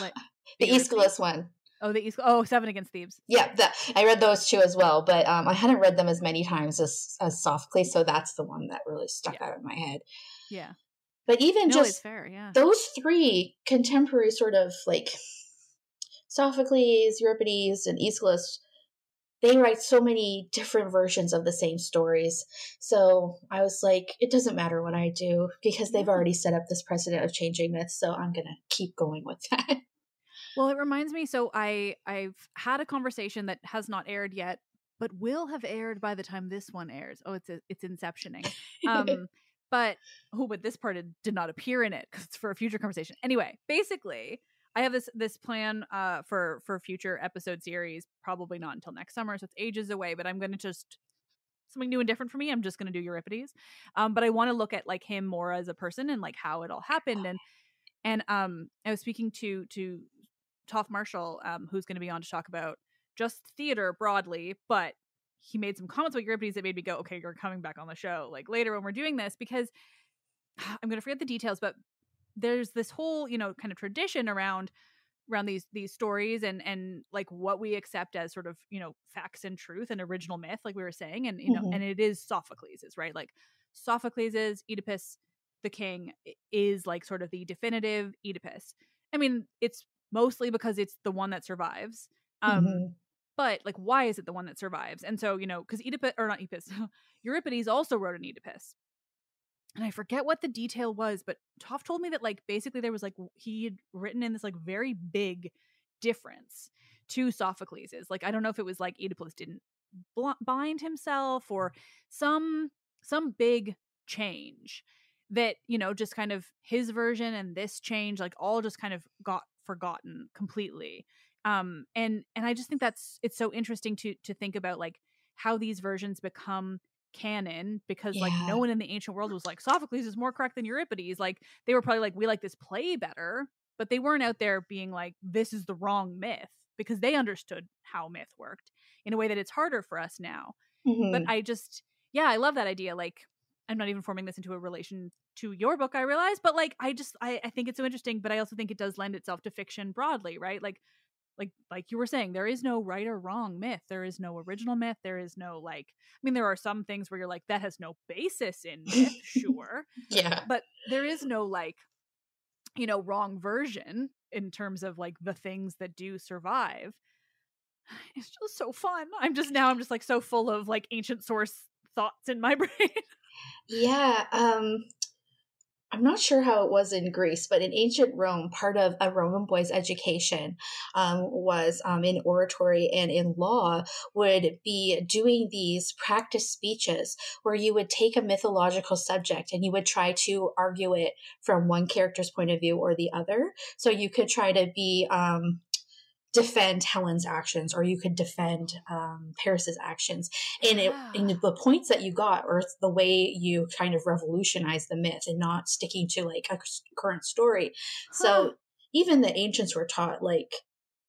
What? the Aeschylus one. Oh, the East. Oh, Seven Against Thebes. Yeah, the, I read those two as well, but um, I hadn't read them as many times as as Sophocles, so that's the one that really stuck yeah. out of my head. Yeah, but even no, just fair, yeah. those three contemporary sort of like Sophocles, Euripides, and Aeschylus they write so many different versions of the same stories. So I was like, it doesn't matter what I do because they've already set up this precedent of changing myths. So I'm going to keep going with that. Well, it reminds me. So I I've had a conversation that has not aired yet, but will have aired by the time this one airs. Oh, it's a, it's inceptioning. Um, but oh, but this part did not appear in it because it's for a future conversation. Anyway, basically, I have this this plan uh for for future episode series. Probably not until next summer, so it's ages away. But I'm going to just something new and different for me. I'm just going to do Euripides. Um, but I want to look at like him more as a person and like how it all happened. And and um, I was speaking to to Toph Marshall, um, who's going to be on to talk about just theater broadly, but he made some comments about Euripides that made me go, okay, you're coming back on the show like later when we're doing this because I'm going to forget the details, but there's this whole you know kind of tradition around around these these stories and and like what we accept as sort of you know facts and truth and original myth like we were saying and you know mm-hmm. and it is sophocles's right like sophocles's oedipus the king is like sort of the definitive oedipus i mean it's mostly because it's the one that survives um mm-hmm. but like why is it the one that survives and so you know because oedipus or not oedipus euripides also wrote an oedipus and I forget what the detail was, but Toph told me that like basically there was like he had written in this like very big difference to Sophocles's. Like I don't know if it was like Oedipus didn't bl- bind himself or some some big change that you know just kind of his version and this change like all just kind of got forgotten completely um and and i just think that's it's so interesting to to think about like how these versions become canon because yeah. like no one in the ancient world was like Sophocles is more correct than Euripides. Like they were probably like we like this play better, but they weren't out there being like this is the wrong myth because they understood how myth worked in a way that it's harder for us now. Mm-hmm. But I just yeah, I love that idea. Like I'm not even forming this into a relation to your book, I realize, but like I just I, I think it's so interesting, but I also think it does lend itself to fiction broadly, right? Like like like you were saying there is no right or wrong myth. There is no original myth. There is no like i mean there are some things where you're like that has no basis in myth sure yeah. but there is no like you know wrong version in terms of like the things that do survive. It's just so fun. I'm just now i'm just like so full of like ancient source thoughts in my brain yeah um I'm not sure how it was in Greece, but in ancient Rome, part of a Roman boy's education um, was um, in oratory and in law would be doing these practice speeches where you would take a mythological subject and you would try to argue it from one character's point of view or the other. So you could try to be um, defend Helen's actions or you could defend um, Paris's actions. And, it, and the points that you got or the way you kind of revolutionize the myth and not sticking to like a current story. Huh. So even the ancients were taught like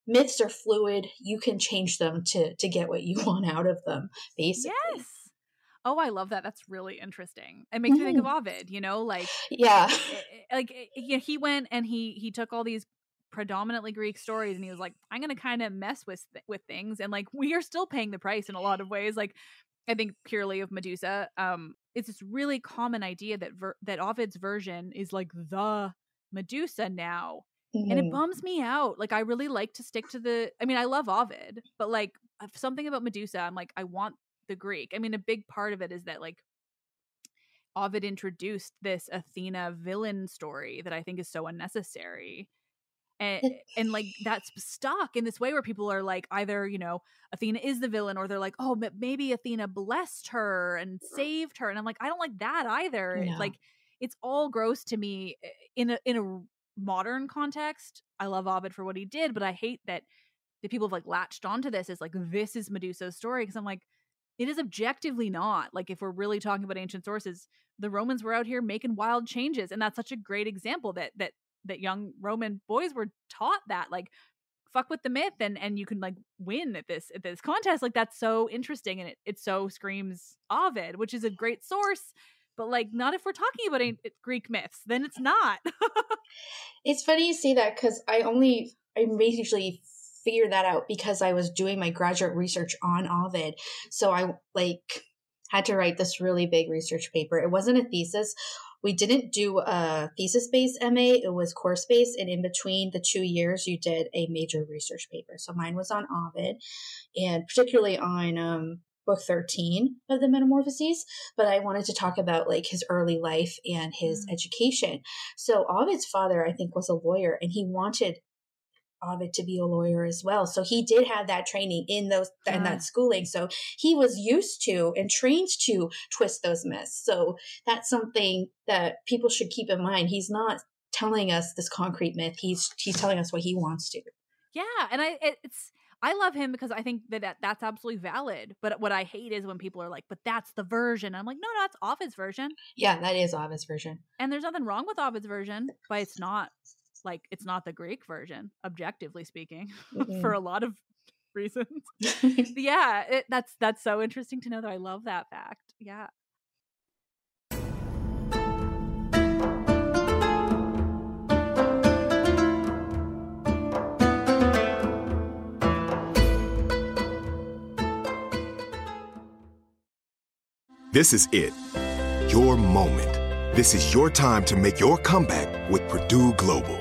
myths are fluid. You can change them to, to get what you want out of them, basically. Yes. Oh, I love that. That's really interesting. It makes mm. me think of mm-hmm. Ovid, you know, like yeah, like yeah, he went and he he took all these predominantly Greek stories, and he was like, "I'm going to kind of mess with th- with things," and like we are still paying the price in a lot of ways. Like I think purely of Medusa, um, it's this really common idea that ver- that Ovid's version is like the Medusa now, mm-hmm. and it mm-hmm. bums me out. Like I really like to stick to the. I mean, I love Ovid, but like something about Medusa, I'm like, I want the Greek. I mean, a big part of it is that like Ovid introduced this Athena villain story that I think is so unnecessary and and like that's stuck in this way where people are like either you know athena is the villain or they're like oh but maybe athena blessed her and saved her and i'm like i don't like that either no. like it's all gross to me eh, in a in a modern context i love ovid for what he did but i hate that the people have like latched onto this as like this is medusa's story because i'm like it is objectively not like if we're really talking about ancient sources the romans were out here making wild changes and that's such a great example that that that young Roman boys were taught that like fuck with the myth and and you can like win at this at this contest. Like that's so interesting and it, it so screams Ovid which is a great source but like not if we're talking about mm. uh, Greek myths then it's not. It's funny you say that because I only I basically figured that out because I was doing my graduate research on Ovid so I like had to write this really big research paper. It wasn't a thesis we didn't do a thesis based MA, it was course based. And in between the two years, you did a major research paper. So mine was on Ovid and particularly on um, book 13 of the metamorphoses but i wanted to talk about like his early life and his mm. education so ovid's father i think was a lawyer and he wanted Ovid to be a lawyer as well. So he did have that training in those uh. that ah. schooling. So he was used to and trained to twist those myths. So that's something that people should keep in mind. He's not telling us this concrete myth. He's he's telling us what he wants to. Yeah, and I it's I love him because I think that, that that's absolutely valid. But what I hate is when people are like, "But that's the version." I'm like, "No, no, that's Ovid's version." Yeah, that is Ovid's version. And there's nothing wrong with Ovid's version, but it's not like it's not the Greek version, objectively speaking, mm-hmm. for a lot of reasons. yeah, it, that's that's so interesting to know that I love that fact. Yeah. This is it. Your moment. This is your time to make your comeback with Purdue Global.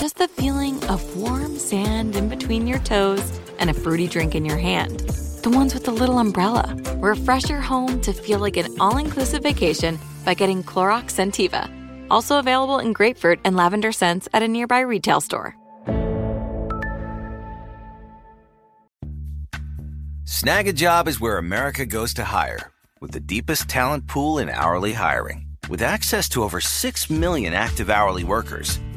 just the feeling of warm sand in between your toes and a fruity drink in your hand. The ones with the little umbrella. Refresh your home to feel like an all inclusive vacation by getting Clorox Scentiva. Also available in grapefruit and lavender scents at a nearby retail store. Snagajob is where America goes to hire, with the deepest talent pool in hourly hiring. With access to over 6 million active hourly workers,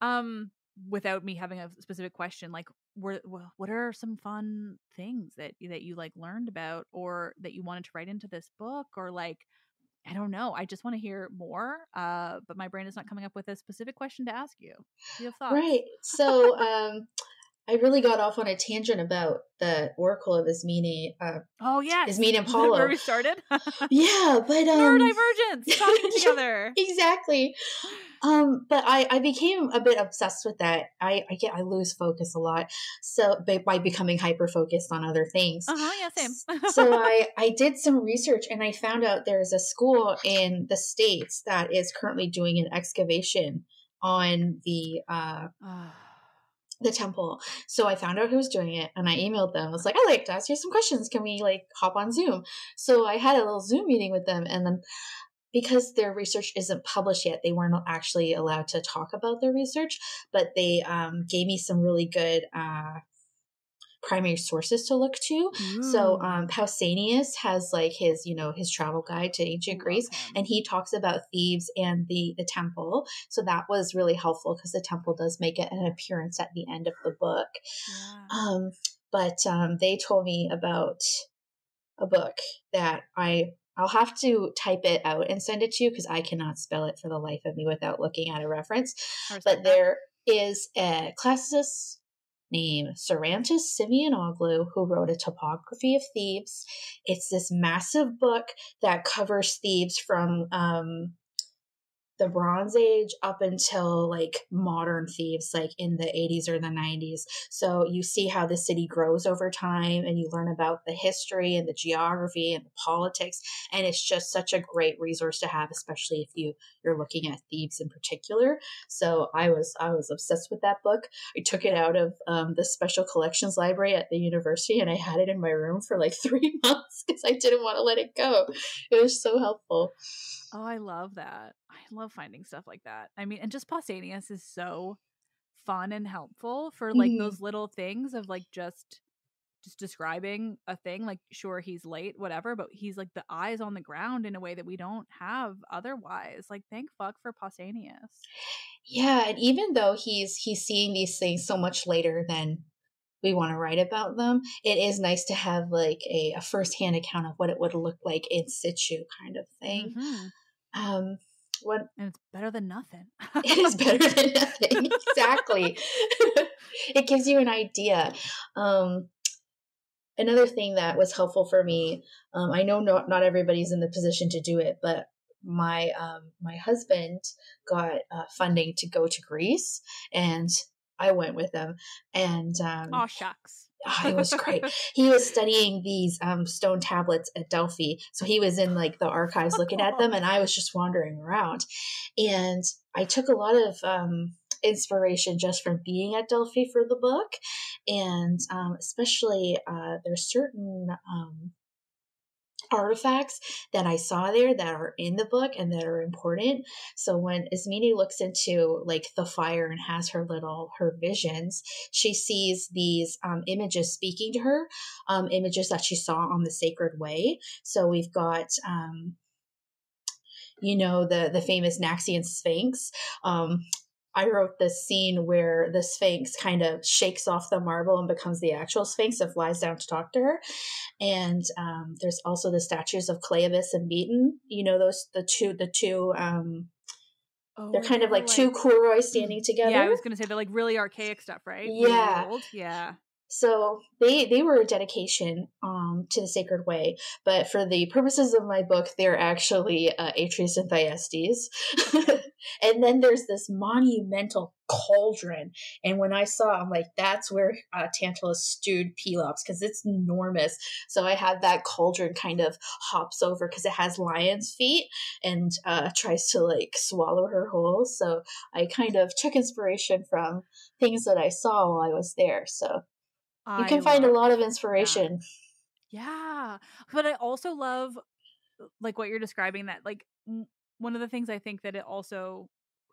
Um without me having a specific question like were what are some fun things that that you like learned about or that you wanted to write into this book or like I don't know. I just want to hear more. Uh, but my brain is not coming up with a specific question to ask you. Do you have thoughts? Right. So, um, I really got off on a tangent about the Oracle of Ismene. Uh, oh yeah, Ismene and Apollo. Where we started. yeah, but um, neurodivergence talking together. exactly. Um, but I, I became a bit obsessed with that. I, I get I lose focus a lot, so by, by becoming hyper focused on other things. Uh huh. Yeah, same. so I I did some research and I found out there's a school in the states that is currently doing an excavation on the uh the temple. So I found out who was doing it and I emailed them. I was like, I'd like to ask you some questions. Can we like hop on Zoom? So I had a little Zoom meeting with them and then because their research isn't published yet, they weren't actually allowed to talk about their research, but they um, gave me some really good uh, primary sources to look to. Ooh. So um, Pausanias has like his, you know, his travel guide to ancient Greece, and he talks about Thebes and the the temple. So that was really helpful because the temple does make it an appearance at the end of the book. Yeah. Um, but um, they told me about a book that I I'll have to type it out and send it to you because I cannot spell it for the life of me without looking at a reference. But there is a classicist named Sarantis Symeonoglou who wrote a topography of Thebes. It's this massive book that covers Thebes from um, the Bronze Age up until like modern Thebes, like in the 80s or the 90s. So you see how the city grows over time and you learn about the history and the geography and the politics. And it's just such a great resource to have, especially if you you're looking at Thebes in particular. So I was I was obsessed with that book. I took it out of um, the special collections library at the university and I had it in my room for like three months because I didn't want to let it go. It was so helpful. Oh, I love that. I love finding stuff like that. I mean, and just Pausanias is so fun and helpful for like mm-hmm. those little things of like just just describing a thing like sure he's late whatever but he's like the eyes on the ground in a way that we don't have otherwise like thank fuck for Pausanias yeah and even though he's he's seeing these things so much later than we want to write about them it is nice to have like a, a first-hand account of what it would look like in situ kind of thing mm-hmm. Um, what and it's better than nothing. it is better than nothing. exactly. it gives you an idea. Um, another thing that was helpful for me, um, I know not not everybody's in the position to do it, but my um, my husband got uh, funding to go to Greece, and I went with him. And um, oh shucks, Oh, it was great. he was studying these um, stone tablets at Delphi. So he was in like the archives looking at them, and I was just wandering around. And I took a lot of um, inspiration just from being at Delphi for the book. And um, especially, uh, there's certain um, artifacts that I saw there that are in the book and that are important. So when Ismene looks into like the fire and has her little her visions, she sees these um, images speaking to her, um, images that she saw on the sacred way. So we've got um, you know the the famous Naxian Sphinx. Um, I wrote this scene where the Sphinx kind of shakes off the marble and becomes the actual Sphinx and flies down to talk to her. And um, there's also the statues of Cleobis and Biton. You know those the two the two um, oh, they're kind of like, like two Kouros standing together. Yeah, I was gonna say they're like really archaic stuff, right? Yeah, really yeah. So they they were a dedication um, to the sacred way, but for the purposes of my book, they're actually uh, Atreus and Thyestes. and then there's this monumental cauldron, and when I saw, I'm like, that's where uh, Tantalus stewed Pelops because it's enormous. So I had that cauldron kind of hops over because it has lion's feet and uh, tries to like swallow her whole. So I kind of took inspiration from things that I saw while I was there. So you can find a lot of inspiration. That. Yeah. But I also love like what you're describing that like one of the things I think that it also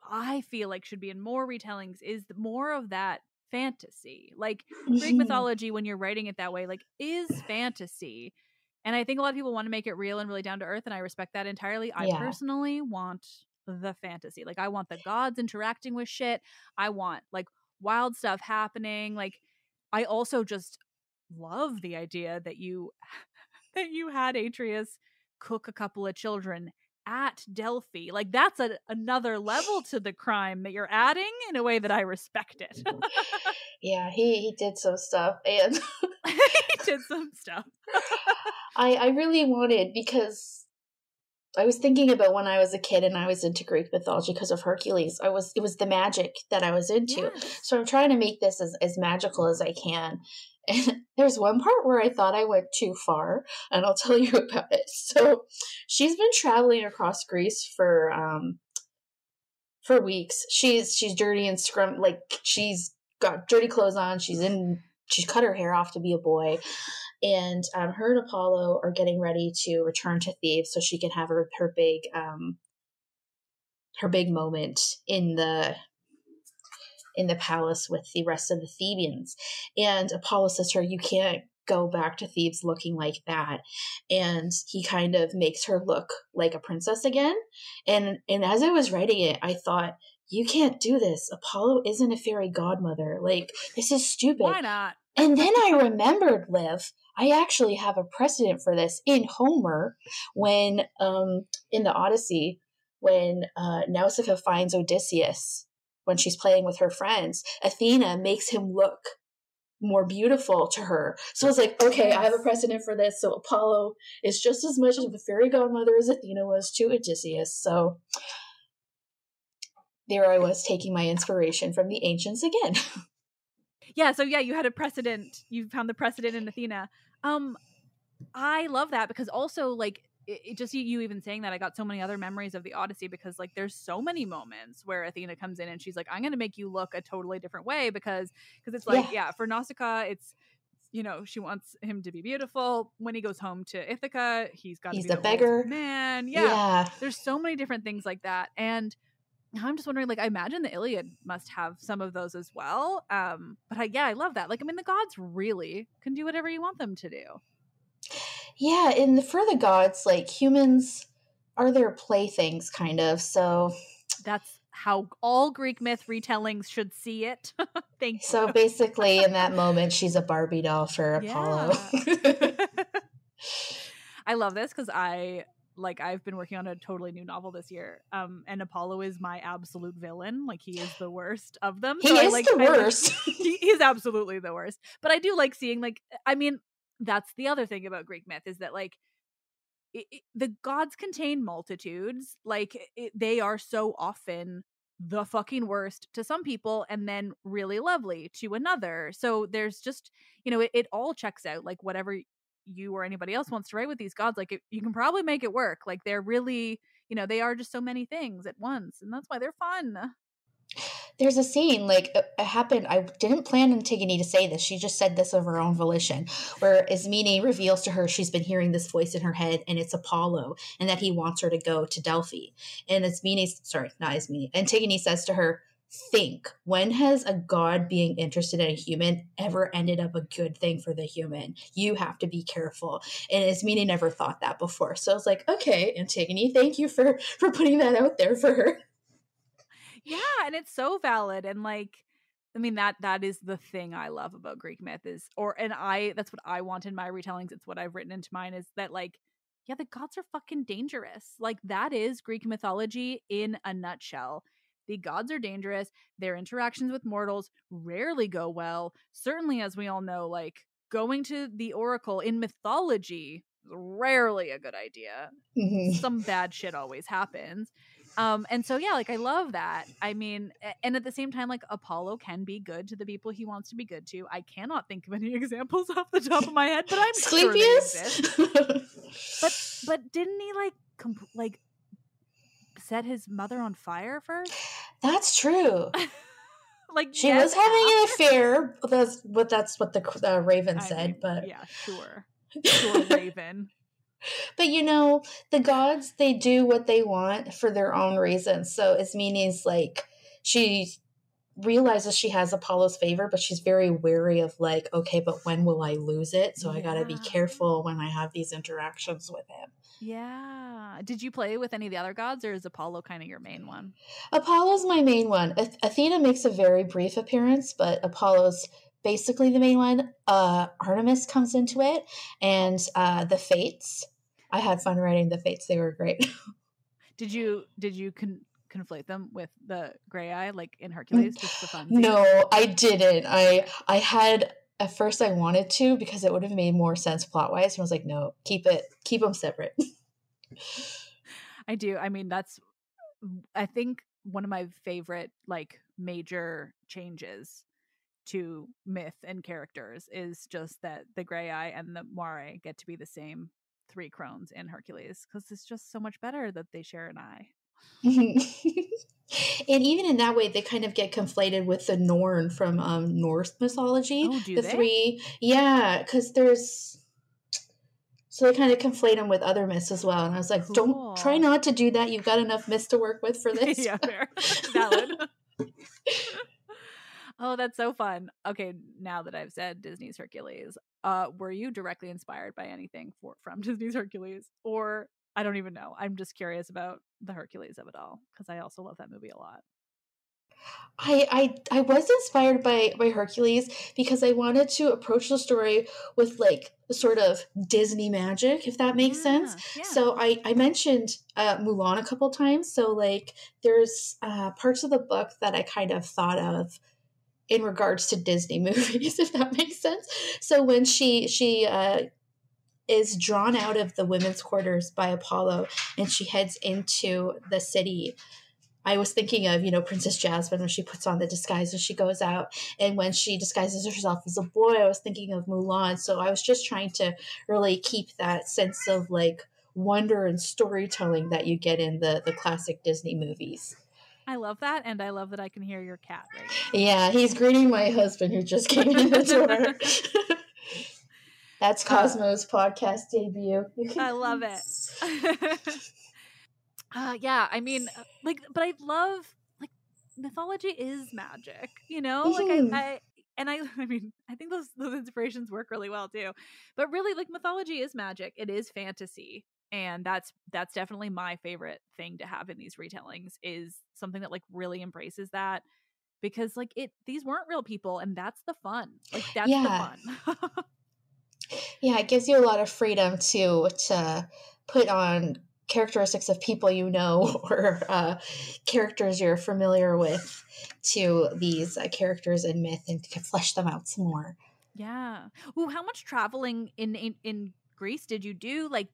I feel like should be in more retellings is more of that fantasy. Like Greek mm-hmm. mythology when you're writing it that way like is fantasy. And I think a lot of people want to make it real and really down to earth and I respect that entirely. I yeah. personally want the fantasy. Like I want the gods interacting with shit. I want like wild stuff happening. Like I also just love the idea that you that you had Atreus cook a couple of children at Delphi. Like that's a, another level to the crime that you're adding in a way that I respect it. Mm-hmm. yeah, he he did some stuff and he did some stuff. I I really wanted because I was thinking about when I was a kid and I was into Greek mythology because of Hercules. I was it was the magic that I was into. Yes. So I'm trying to make this as, as magical as I can. And there's one part where I thought I went too far, and I'll tell you about it. So she's been traveling across Greece for um for weeks. She's she's dirty and scrum like she's got dirty clothes on. She's in she's cut her hair off to be a boy. And um, her and Apollo are getting ready to return to Thebes so she can have her her big um her big moment in the in the palace with the rest of the Thebans. And Apollo says to her, You can't go back to Thebes looking like that. And he kind of makes her look like a princess again. And and as I was writing it, I thought, you can't do this. Apollo isn't a fairy godmother. Like, this is stupid. Why not? And then I remembered, Liv, I actually have a precedent for this in Homer when, um, in the Odyssey, when uh, Nausicaa finds Odysseus when she's playing with her friends, Athena makes him look more beautiful to her. So I was like, okay, I have a precedent for this. So Apollo is just as much of a fairy godmother as Athena was to Odysseus. So there I was taking my inspiration from the ancients again. yeah, so yeah, you had a precedent. You found the precedent in Athena. Um I love that because also like it, it just you, you, even saying that I got so many other memories of the Odyssey because like there's so many moments where Athena comes in and she's like I'm going to make you look a totally different way because because it's like yeah. yeah for Nausicaa it's you know she wants him to be beautiful when he goes home to Ithaca he's got he's a beggar man yeah. yeah there's so many different things like that and I'm just wondering, like, I imagine the Iliad must have some of those as well. Um, but I, yeah, I love that. Like, I mean, the gods really can do whatever you want them to do. Yeah, and for the gods, like humans are their playthings, kind of. So that's how all Greek myth retellings should see it. Thank you. So basically, in that moment, she's a Barbie doll for Apollo. I love this because I like I've been working on a totally new novel this year. Um, and Apollo is my absolute villain. Like he is the worst of them. He so is I, like, the worst. Like, he, he's absolutely the worst. But I do like seeing like I mean, that's the other thing about Greek myth is that like it, it, the gods contain multitudes. Like it, they are so often the fucking worst to some people and then really lovely to another. So there's just, you know, it, it all checks out. Like whatever you or anybody else wants to write with these gods, like you can probably make it work. Like they're really, you know, they are just so many things at once. And that's why they're fun there's a scene like it happened i didn't plan antigone to say this she just said this of her own volition where ismene reveals to her she's been hearing this voice in her head and it's apollo and that he wants her to go to delphi and ismene sorry not ismene antigone says to her think when has a god being interested in a human ever ended up a good thing for the human you have to be careful and ismene never thought that before so i was like okay antigone thank you for for putting that out there for her yeah, and it's so valid and like I mean that that is the thing I love about Greek myth is or and I that's what I want in my retellings. It's what I've written into mine is that like yeah, the gods are fucking dangerous. Like that is Greek mythology in a nutshell. The gods are dangerous. Their interactions with mortals rarely go well. Certainly as we all know like going to the oracle in mythology is rarely a good idea. Mm-hmm. Some bad shit always happens. Um, and so yeah, like I love that. I mean, and at the same time, like Apollo can be good to the people he wants to be good to. I cannot think of any examples off the top of my head, but I'm Asclepius. sure but but didn't he like comp- like set his mother on fire first? That's true. like she yes, was having an affair. That's what that's what the uh, Raven said. I mean, but yeah, sure, sure, Raven but you know, the gods they do what they want for their own reasons. So Ismene's like she realizes she has Apollo's favor, but she's very wary of like, okay, but when will I lose it? So yeah. I got to be careful when I have these interactions with him. Yeah. Did you play with any of the other gods, or is Apollo kind of your main one? Apollo's my main one. Athena makes a very brief appearance, but Apollo's basically the main one. Uh, Artemis comes into it, and uh, the Fates. I had fun writing the Fates; they were great. Did you did you con- conflate them with the Graeae like in Hercules? Just for fun. No, I didn't. I I had at first I wanted to because it would have made more sense plot wise. And I was like, no, keep it, keep them separate. I do. I mean, that's I think one of my favorite like major changes to myth and characters is just that the Graeae and the Moirai get to be the same three crones in Hercules because it's just so much better that they share an eye. and even in that way, they kind of get conflated with the Norn from um, Norse mythology. Oh, the they? three, yeah, because there's so they kind of conflate them with other myths as well. And I was like, don't try not to do that. You've got enough myths to work with for this. yeah, fair. Valid. oh, that's so fun. Okay, now that I've said Disney's Hercules, uh, were you directly inspired by anything for from Disney's Hercules, or I don't even know. I'm just curious about the Hercules of it all because I also love that movie a lot. I, I I was inspired by by Hercules because I wanted to approach the story with like sort of Disney magic, if that makes sense. Yeah, yeah. So I I mentioned uh, Mulan a couple times. So like there's uh, parts of the book that I kind of thought of in regards to Disney movies, if that makes sense. So when she she uh, is drawn out of the women's quarters by Apollo and she heads into the city. I was thinking of, you know, Princess Jasmine when she puts on the disguise and she goes out. And when she disguises herself as a boy, I was thinking of Mulan. So I was just trying to really keep that sense of like wonder and storytelling that you get in the, the classic Disney movies. I love that, and I love that I can hear your cat right. Yeah, he's greeting my husband who just came in the door. That's Cosmo's podcast debut. I love it. uh, yeah, I mean, uh, like, but I love like mythology is magic, you know. Like I, I, and I, I mean, I think those those inspirations work really well too. But really, like mythology is magic. It is fantasy, and that's that's definitely my favorite thing to have in these retellings is something that like really embraces that because like it these weren't real people and that's the fun like that's Yeah. the fun yeah, it gives you a lot of freedom to to put on characteristics of people you know or uh, characters you're familiar with to these uh, characters in myth and to flesh them out some more. Yeah. Ooh, how much traveling in, in in Greece did you do? Like,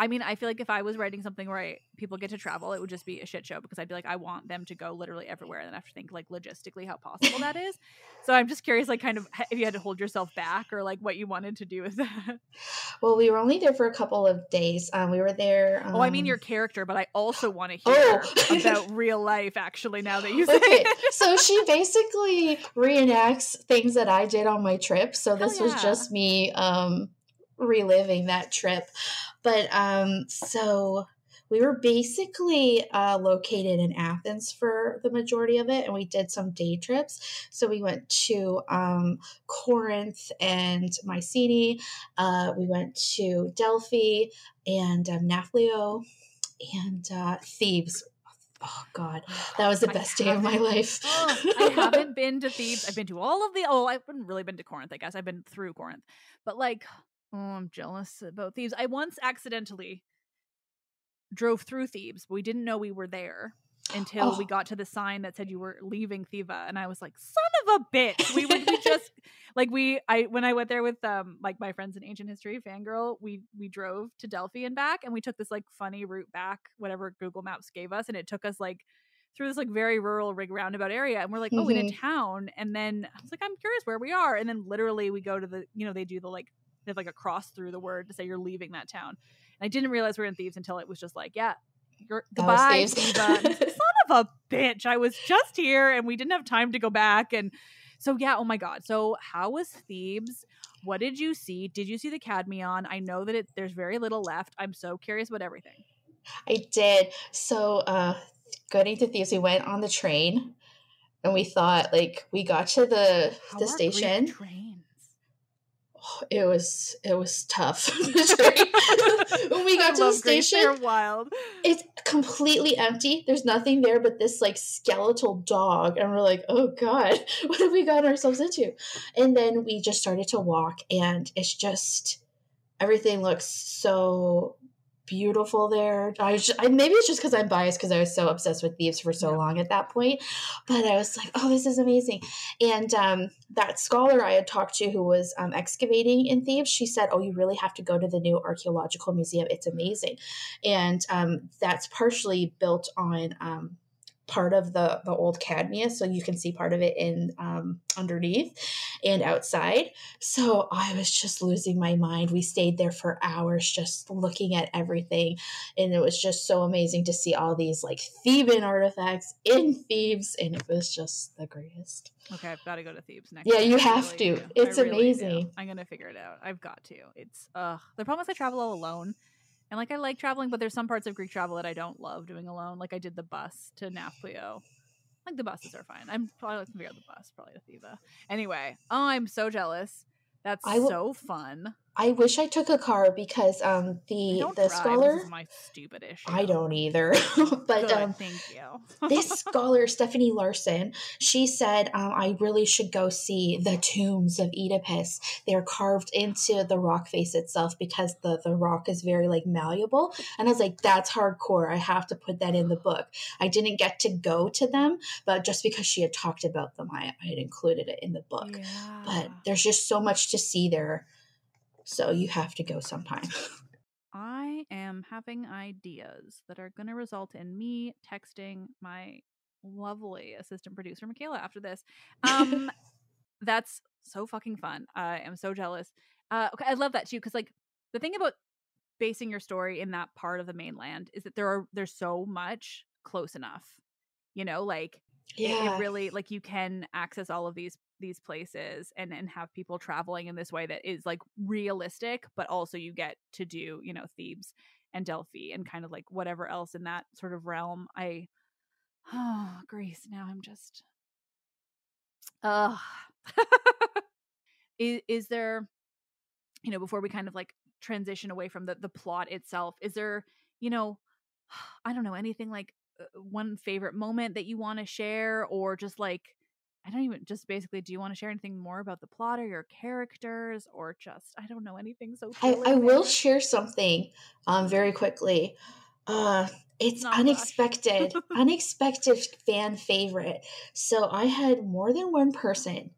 I mean, I feel like if I was writing something where I, people get to travel, it would just be a shit show because I'd be like, I want them to go literally everywhere, and then I have to think like logistically how possible that is. So I'm just curious, like, kind of if you had to hold yourself back or like what you wanted to do with that. Well, we were only there for a couple of days. Um, we were there. Um, oh, I mean your character, but I also want to hear Oh. about real life. Actually, now that you say okay, it. so she basically reenacts things that I did on my trip. So Hell this was just me um, reliving that trip. But um, so we were basically uh, located in Athens for the majority of it, and we did some day trips. So we went to um, Corinth and Mycenae. Uh, we went to Delphi and um, Nafplio and uh, Thebes. Oh God, that was the best day of my life. Oh, I haven't been to Thebes. I've been to all of the. Oh, I haven't really been to Corinth. I guess I've been through Corinth, but like, oh, I'm jealous about Thebes. I once accidentally drove through Thebes. But we didn't know we were there until we Oh. got to the sign that said you were leaving Thiva, and I was like, "Son of a bitch!" We would we just like we I when I went there with um like my friends in ancient history fangirl, we we drove to Delphi and back, and we took this like funny route back, whatever Google Maps gave us, and it took us like through this like very rural rig roundabout area and we're like oh we're in a town and then i was like i'm curious where we are and then literally we go to the you know they do the like they have like a cross through the word to say you're leaving that town. And i didn't realize we were in thieves until it was just like yeah you're goodbye Thebes. Thiva. And I was like, son of a bitch i was just here and we didn't have time to go back. And so yeah oh my god. So how was thebes? What did you see? Did you see the cadmion i know that it there's very little left. I'm so curious about everything. I did. So, uh, going to Thebes, we went on the train, and we thought like we got to the How the are station. trains It was it was tough. when we got I to the Greece. station, They're wild. it's completely empty. There's nothing there but this like skeletal dog, and we're like, oh god, what have we gotten ourselves into? And then we just started to walk, and it's just everything looks so beautiful there. I, just, I maybe it's just because I'm biased because I was so obsessed with Thebes for so yeah. long at that point. But I was like, oh, this is amazing. And um, that scholar I had talked to who was um, excavating in Thebes, she said, oh, you really have to go to the new archaeological museum. It's amazing. And um, that's partially built on um, part of the the old Cadmea so you can see part of it in um, underneath and outside. So I was just losing my mind. We stayed there for hours just looking at everything, and it was just so amazing to see all these like Theban artifacts in Thebes, and it was just the greatest. Okay, I've got to go to Thebes next. Yeah, you have really to. Do. It's really amazing. Do. I'm gonna figure it out. I've got to. It's uh the problem is I travel all alone. And like I like traveling, but there's some parts of Greek travel that I don't love doing alone. Like I did the bus to Nafplio. Like the buses are fine. I'm probably to figure out the bus, probably to Thiva. Anyway, oh, I'm so jealous. That's so fun. I wish I took a car because um the the drive. scholar my stupid issue. I don't either. but Good, um thank you. this scholar Stephanie Larson, she said um, I really should go see the tombs of Oedipus. They're carved into the rock face itself because the the rock is very like malleable. And I was like, that's hardcore. I have to put that in the book. I didn't get to go to them, but just because she had talked about them, I, I had included it in the book. Yeah. But there's just so much to see there so you have to go sometime. I am having ideas that are going to result in me texting my lovely assistant producer Michaela after this. Um that's so fucking fun. I am so jealous. Uh okay, I love that too cuz like the thing about basing your story in that part of the mainland is that there are there's so much close enough. You know, like yeah. it, it really like you can access all of these these places and and have people traveling in this way that is like realistic but also you get to do you know thebes and delphi and kind of like whatever else in that sort of realm. I oh greece now i'm just uh is, is there you know before we kind of like transition away from the the plot itself is there you know i don't know anything like uh, one favorite moment that you want to share or just like I don't even just basically do you want to share anything more about the plot or your characters or just I don't know anything so I, I will share something um very quickly. Uh it's Not unexpected, unexpected fan favorite. So I had more than one person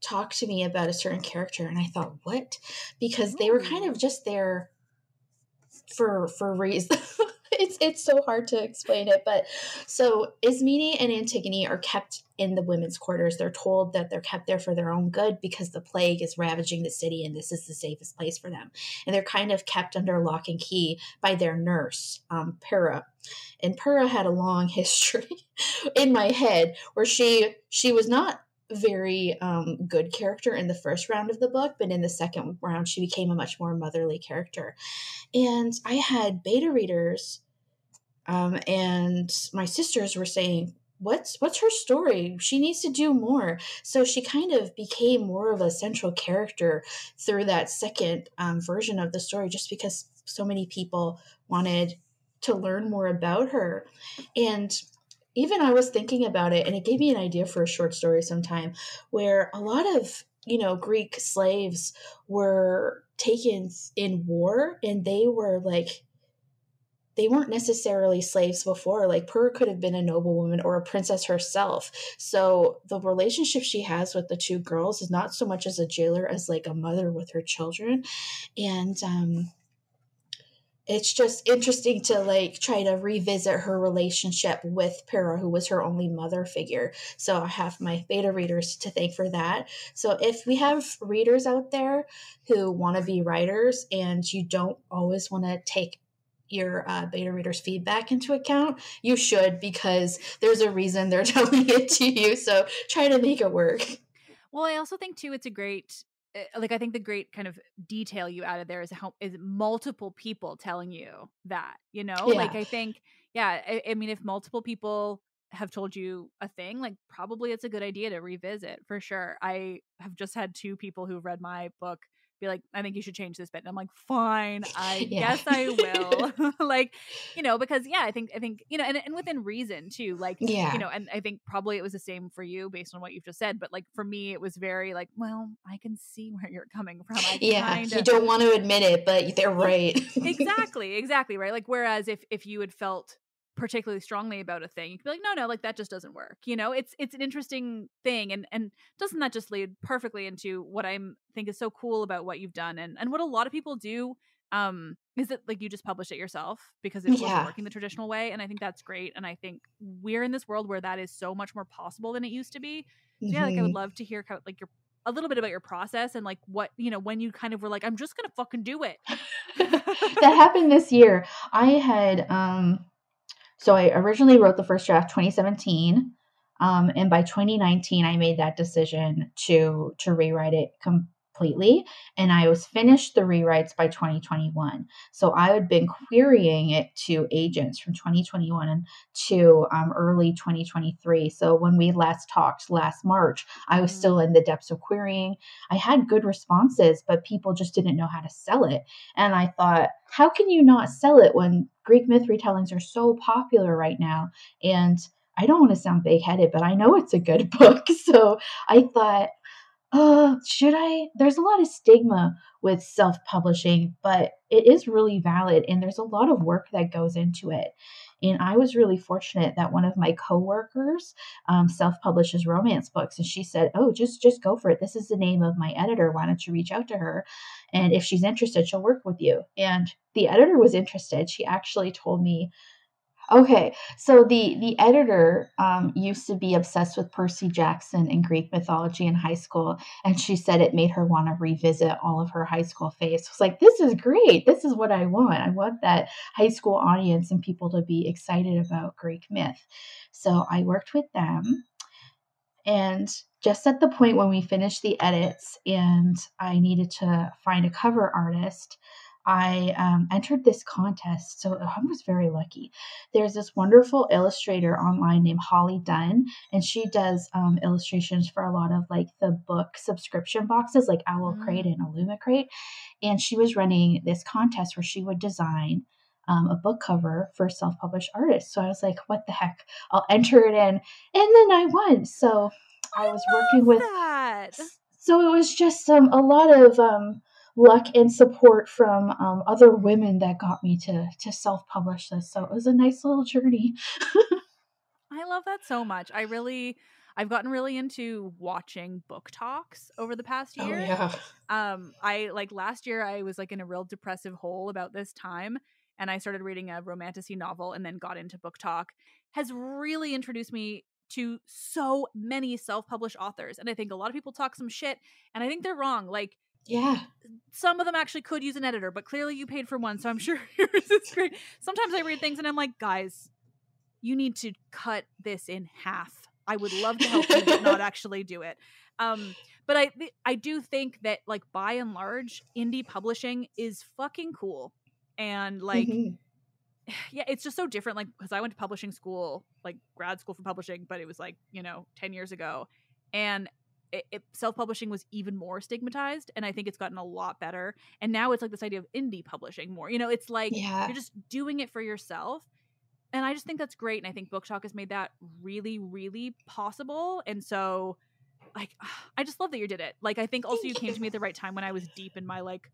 talk to me about a certain character and I thought, what? Because they were kind of just there for for reasons it's it's so hard to explain it. But so Ismene and Antigone are kept in the women's quarters. They're told that they're kept there for their own good because the plague is ravaging the city and this is the safest place for them. And they're kind of kept under lock and key by their nurse, um, Pyrrha. And Pyrrha had a long history in my head where she she was not very um, good character in the first round of the book, but in the second round, she became a much more motherly character. And I had beta readers um, and my sisters were saying, what's what's her story? She needs to do more. So she kind of became more of a central character through that second um, version of the story just because so many people wanted to learn more about her. And even i was thinking about it and it gave me an idea for a short story sometime where a lot of you know greek slaves were taken in war and they were like they weren't necessarily slaves before. Like Pyrrha could have been a noblewoman or a princess herself. So the relationship she has with the two girls is not so much as a jailer as like a mother with her children. And um it's just interesting to like try to revisit her relationship with Pyrrha, who was her only mother figure. So I have my beta readers to thank for that. So if we have readers out there who want to be writers and you don't always want to take your uh, beta readers feedback into account you should because there's a reason they're telling it to you so try to make it work. Well i also think too it's a great eh, like i think the great kind of detail you added there is how is multiple people telling you that you know? Yeah. like i think yeah I, I mean if multiple people have told you a thing like probably it's a good idea to revisit for sure. I have just had two people who read my book be like, I think you should change this bit. And I'm like, fine, I Yeah. guess I will. like, you know, because yeah, I think I think, you know, and, and within reason too. Like, Yeah. you know, and I think probably it was the same for you based on what you've just said. But like for me, it was very like, well, I can see where you're coming from. I yeah, kinda, you don't want to admit it, but they're right. exactly, exactly, right? Like whereas if if you had felt particularly strongly about a thing, you could be like, no, no, like that just doesn't work. You know, it's it's an interesting thing, and and doesn't that just lead perfectly into what I think is so cool about what you've done, and and what a lot of people do. Um, is that like you just publish it yourself because it wasn't Yeah. working the traditional way, and I think that's great. And I think we're in this world where that is so much more possible than it used to be. So yeah, like I would love to hear of, like your a little bit about your process and like what you know when you kind of were like, I'm just gonna fucking do it. that happened this year. I had um so I originally wrote the first draft 2017 um and by 2019 I made that decision to to rewrite it completely and I was finished the rewrites by 2021. So I had been querying it to agents from 2021 and to um, early 2023. So when we last talked last March, I was Mhm. still in the depths of querying. I had good responses, but people just didn't know how to sell it. And I thought, how can you not sell it when Greek myth retellings are so popular right now? And I don't want to sound big headed, but I know it's a good book. So I thought, uh, should I? There's a lot of stigma with self publishing, but it is really valid and there's a lot of work that goes into it. And I was really fortunate that one of my coworkers um, self publishes romance books, and she said, "Oh, just just go for it. This is the name of my editor. Why don't you reach out to her? And if she's interested, she'll work with you." And the editor was interested. She actually told me Okay, so the the editor um, used to be obsessed with Percy Jackson and Greek mythology in high school, and she said it made her want to revisit all of her high school. I was like, "This is great! This is what I want. I want that high school audience and people to be excited about Greek myth." So I worked with them, and just at the point when we finished the edits, and I needed to find a cover artist. I um, entered this contest, so I was very lucky there's this wonderful illustrator online named Holly Dunn, and she does um, illustrations for a lot of like the book subscription boxes, like Owl Crate and Illumicrate. And she was running this contest where she would design um, a book cover for self published artists. So I was like, what the heck? I'll enter it in. And then I won. So I was working with. that. So it was just um, a lot of um, luck and support from um, other women that got me to to self publish this. So it was a nice little journey. I love that so much. I really I've gotten really into watching BookToks over the past Oh year. yeah, Um I like last year I was like in a real depressive hole about this time and I started reading a romantasy novel and then got into BookTok has really introduced me to so many self-published authors and I think a lot of people talk some shit and I think they're wrong. Like yeah, some of them actually could use an editor, but clearly you paid for one, so I'm sure yours is great. Sometimes I read things and I'm like, guys, you need to cut this in half. I would love to help you, but not actually do it. Um, but I I do think that like by and large, indie publishing is fucking cool, and like Mhm. yeah, it's just so different. Like because I went to publishing school, like grad school for publishing, but it was like you know ten years ago, and it, it, self-publishing was even more stigmatized and i think it's gotten a lot better. And now it's like this idea of indie publishing more. You know it's like Yeah. you're just doing it for yourself. And i just think that's great and i think BookTok has made that really really possible. And so like i just love that you did it. Like i think also Thank you came you. to me at the right time when i was deep in my like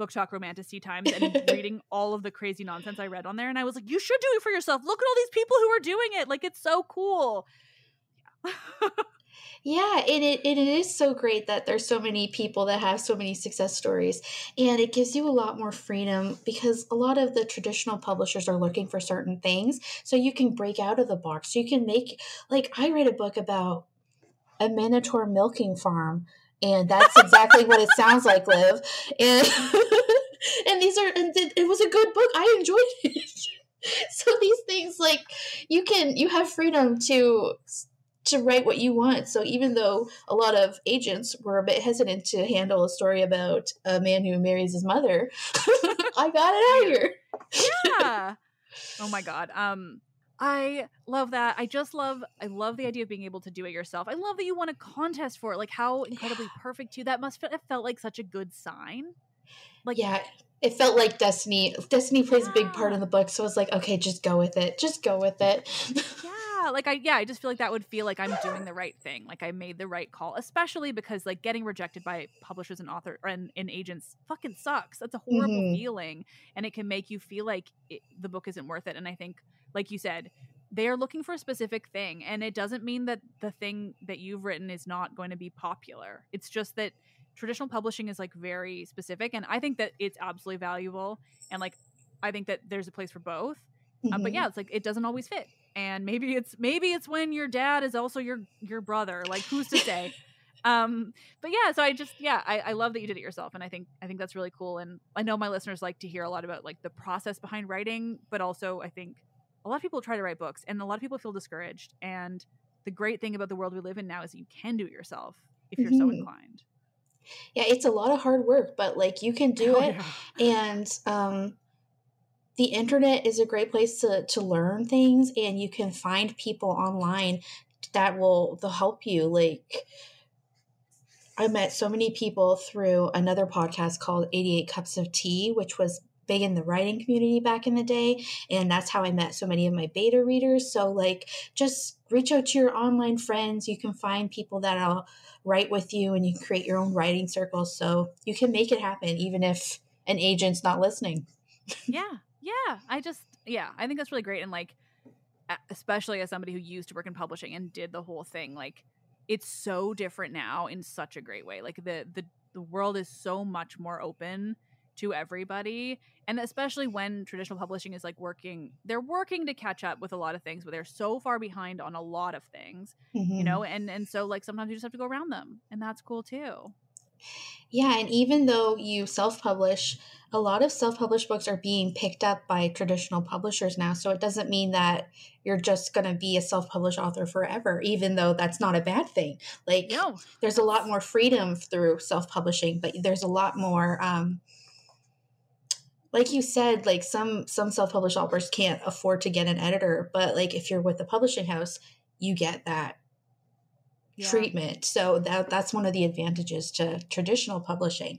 BookTok romantasy times and reading all of the crazy nonsense i read on there and i was like you should do it for yourself. Look at all these people who are doing it. Like it's so cool. Yeah, and it, and it is so great that there's so many people that have so many success stories. And it gives you a lot more freedom because a lot of the traditional publishers are looking for certain things. So you can break out of the box. You can make, like, I read a book about a Minotaur milking farm, and that's exactly what it sounds like, Liv. And, and these are, and it was a good book. I enjoyed it. so these things, like, you can, you have freedom to to write what you want. So even though a lot of agents were a bit hesitant to handle a story about a man who marries his mother, I got it out here. yeah oh my god um I love that. I just love I love the idea of being able to do it yourself. I love that you won a contest for it. Like how incredibly perfect you. That must have felt like such a good sign. Like yeah, it felt like Destiny. Destiny plays yeah. a big part in the book, so I was like, okay, just go with it. Just go with it. yeah, like I yeah, I just feel like that would feel like I'm doing the right thing. Like I made the right call, especially because like getting rejected by publishers and author and, and agents fucking sucks. That's a horrible mm-hmm. feeling, and it can make you feel like it, the book isn't worth it. And I think, like you said, they are looking for a specific thing, and it doesn't mean that the thing that you've written is not going to be popular. It's just that traditional publishing is like very specific and i think that it's absolutely valuable and like i think that there's a place for both mm-hmm. but yeah it's like it doesn't always fit and maybe it's maybe it's when your dad is also your your brother like who's to say um but yeah so i just yeah I, I love that you did it yourself and i think i think that's really cool and i know my listeners like to hear a lot about like the process behind writing but also i think a lot of people try to write books and a lot of people feel discouraged and the great thing about the world we live in now is you can do it yourself if you're mm-hmm. so inclined yeah it's a lot of hard work but like you can do oh, it yeah. and um the internet is a great place to to learn things and you can find people online that will help you like I met so many people through another podcast called 88 Cups of Tea, which was big in the writing community back in the day. And that's how I met so many of my beta readers. So, like, just reach out to your online friends. You can find people that'll write with you and you can create your own writing circles. So you can make it happen, even if an agent's not listening. yeah. Yeah. I just, yeah, I think that's really great. And, like, especially as somebody who used to work in publishing and did the whole thing, like, it's so different now in such a great way. Like, the, the, the world is so much more open to everybody and especially when traditional publishing is like working they're working to catch up with a lot of things but they're so far behind on a lot of things mm-hmm. you know and and so like sometimes you just have to go around them and that's cool too yeah and even though you self-publish a lot of self-published books are being picked up by traditional publishers now so it doesn't mean that you're just going to be a self-published author forever even though that's not a bad thing like no. there's a lot more freedom through self-publishing but there's a lot more um, like you said, like some some self-published authors can't afford to get an editor, but like if you're with a publishing house, you get that yeah. treatment. So that that's one of the advantages to traditional publishing.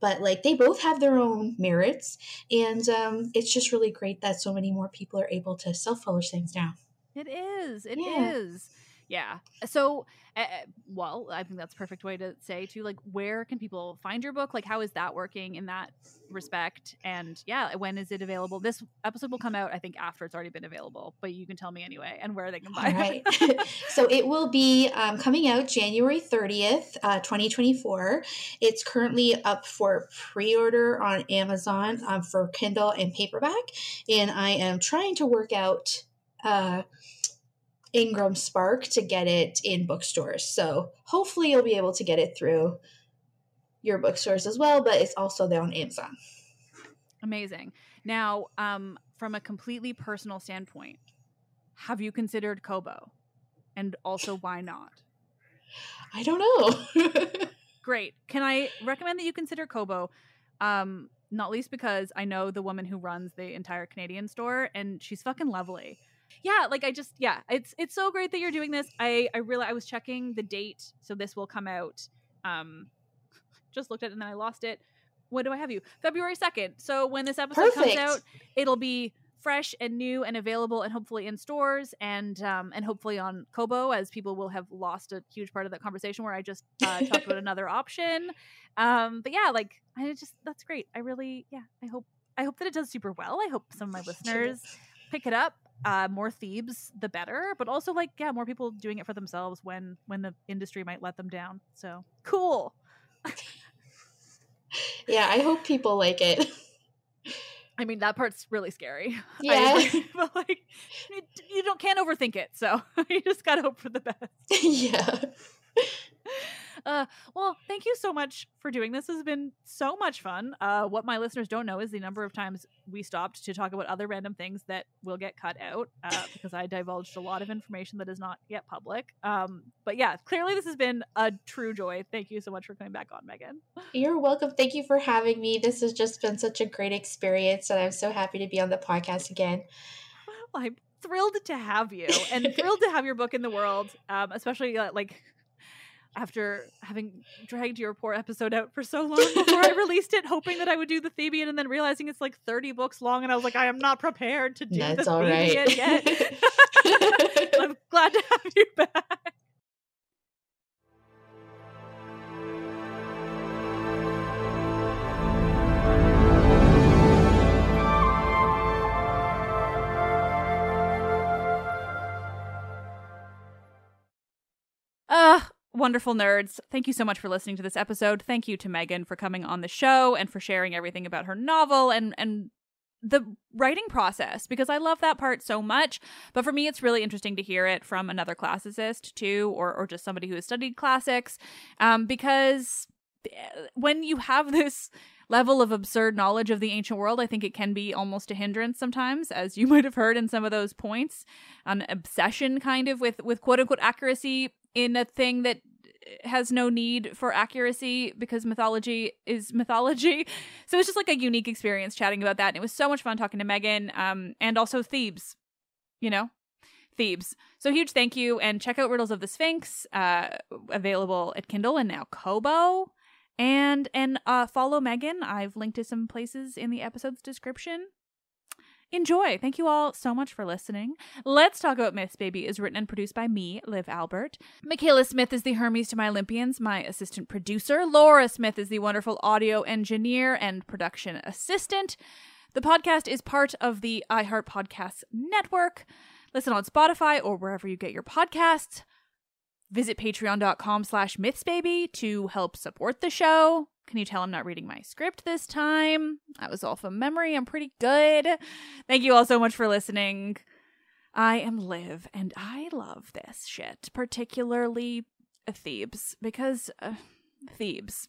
But like they both have their own merits, and um, it's just really great that so many more people are able to self-publish things now. It is. It yeah. is yeah. So uh, well i think that's a perfect way to say to like where can people find your book? Like how is that working in that respect? And yeah when is it available? This episode will come out i think after it's already been available but you can tell me anyway and where they can buy right. it so it will be um, coming out january 30th uh, 2024 it's currently up for pre-order on amazon um, for kindle and paperback and i am trying to work out uh, Ingram Spark to get it in bookstores. So hopefully you'll be able to get it through your bookstores as well, but it's also there on Amazon. Amazing. Now, um, from a completely personal standpoint, have you considered Kobo? And also, why not? I don't know. Great. Can I recommend that you consider Kobo? Um, not least because I know the woman who runs the entire Canadian store, and she's fucking lovely yeah like i just yeah it's it's so great that you're doing this. I i really i was checking the date so this will come out um just looked at it and then i lost it. What do i have you? February 2nd so when this episode Perfect. comes out it'll be fresh and new and available and hopefully in stores and um and hopefully on kobo as people will have lost a huge part of that conversation where i just uh, talked about another option. Um but yeah like i just that's great. I really yeah i hope i hope that it does super well. I hope some of my listeners pick it up uh, more Thebes, the better but also like yeah more people doing it for themselves when when the industry might let them down so. Cool. Yeah i hope people like it. I mean that part's really scary. Yeah. but like you, you don't can't overthink it so you just gotta hope for the best. Yeah uh, well, thank you so much for doing this. This has been so much fun. Uh, what my listeners don't know is the number of times we stopped to talk about other random things that will get cut out uh, because I divulged a lot of information that is not yet public. Um, but yeah, clearly this has been a true joy. Thank you so much for coming back on, Meagan. You're welcome. Thank you for having me. This has just been such a great experience, and I'm so happy to be on the podcast again. Well, I'm thrilled to have you and thrilled to have your book in the world, um, especially uh, like after having dragged your poor episode out for so long before I released it, hoping that I would do the Thebian and then realizing it's like 30 books long. And I was like, I am not prepared to do That's the all Thebian right. yet. I'm glad to have you back. Wonderful nerds. Thank you so much for listening to this episode. Thank you to Meagan for coming on the show and for sharing everything about her novel and and the writing process because I love that part so much. But for me, it's really interesting to hear it from another classicist too, or or just somebody who has studied classics, um, because eh, when you have this level of absurd knowledge of the ancient world, I think it can be almost a hindrance sometimes, as you might have heard in some of those points, an obsession kind of with with quote unquote accuracy in a thing that has no need for accuracy because mythology is mythology. So it's just like a unique experience chatting about that. And it was so much fun talking to Meagan um, and also Thebes, you know? Thebes. So huge thank you. And check out Riddles of the Sphinx, uh, available at Kindle and now Kobo. And and uh, follow Meagan. I've linked to some places in the episode's description. Enjoy. Thank you all so much for listening. Let's Talk About Myths, Baby is written and produced by me, Liv Albert. Michaela Smith is the Hermes to my Olympians, my assistant producer. Laura Smith is the wonderful audio engineer and production assistant. The podcast is part of the iHeart Podcasts Network. Listen on Spotify or wherever you get your podcasts. Visit patreon.com slash mythsbaby to help support the show. Can you tell I'm not reading my script this time? That was all from memory. I'm pretty good. Thank you all so much for listening. I am Liv, and I love this shit, particularly Thebes, because uh, Thebes.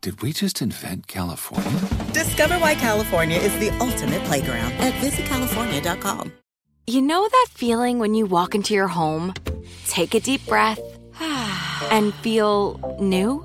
Did we just invent California? Discover why California is the ultimate playground at visitcalifornia.com. You know that feeling when you walk into your home, take a deep breath, and feel new?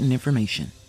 important information.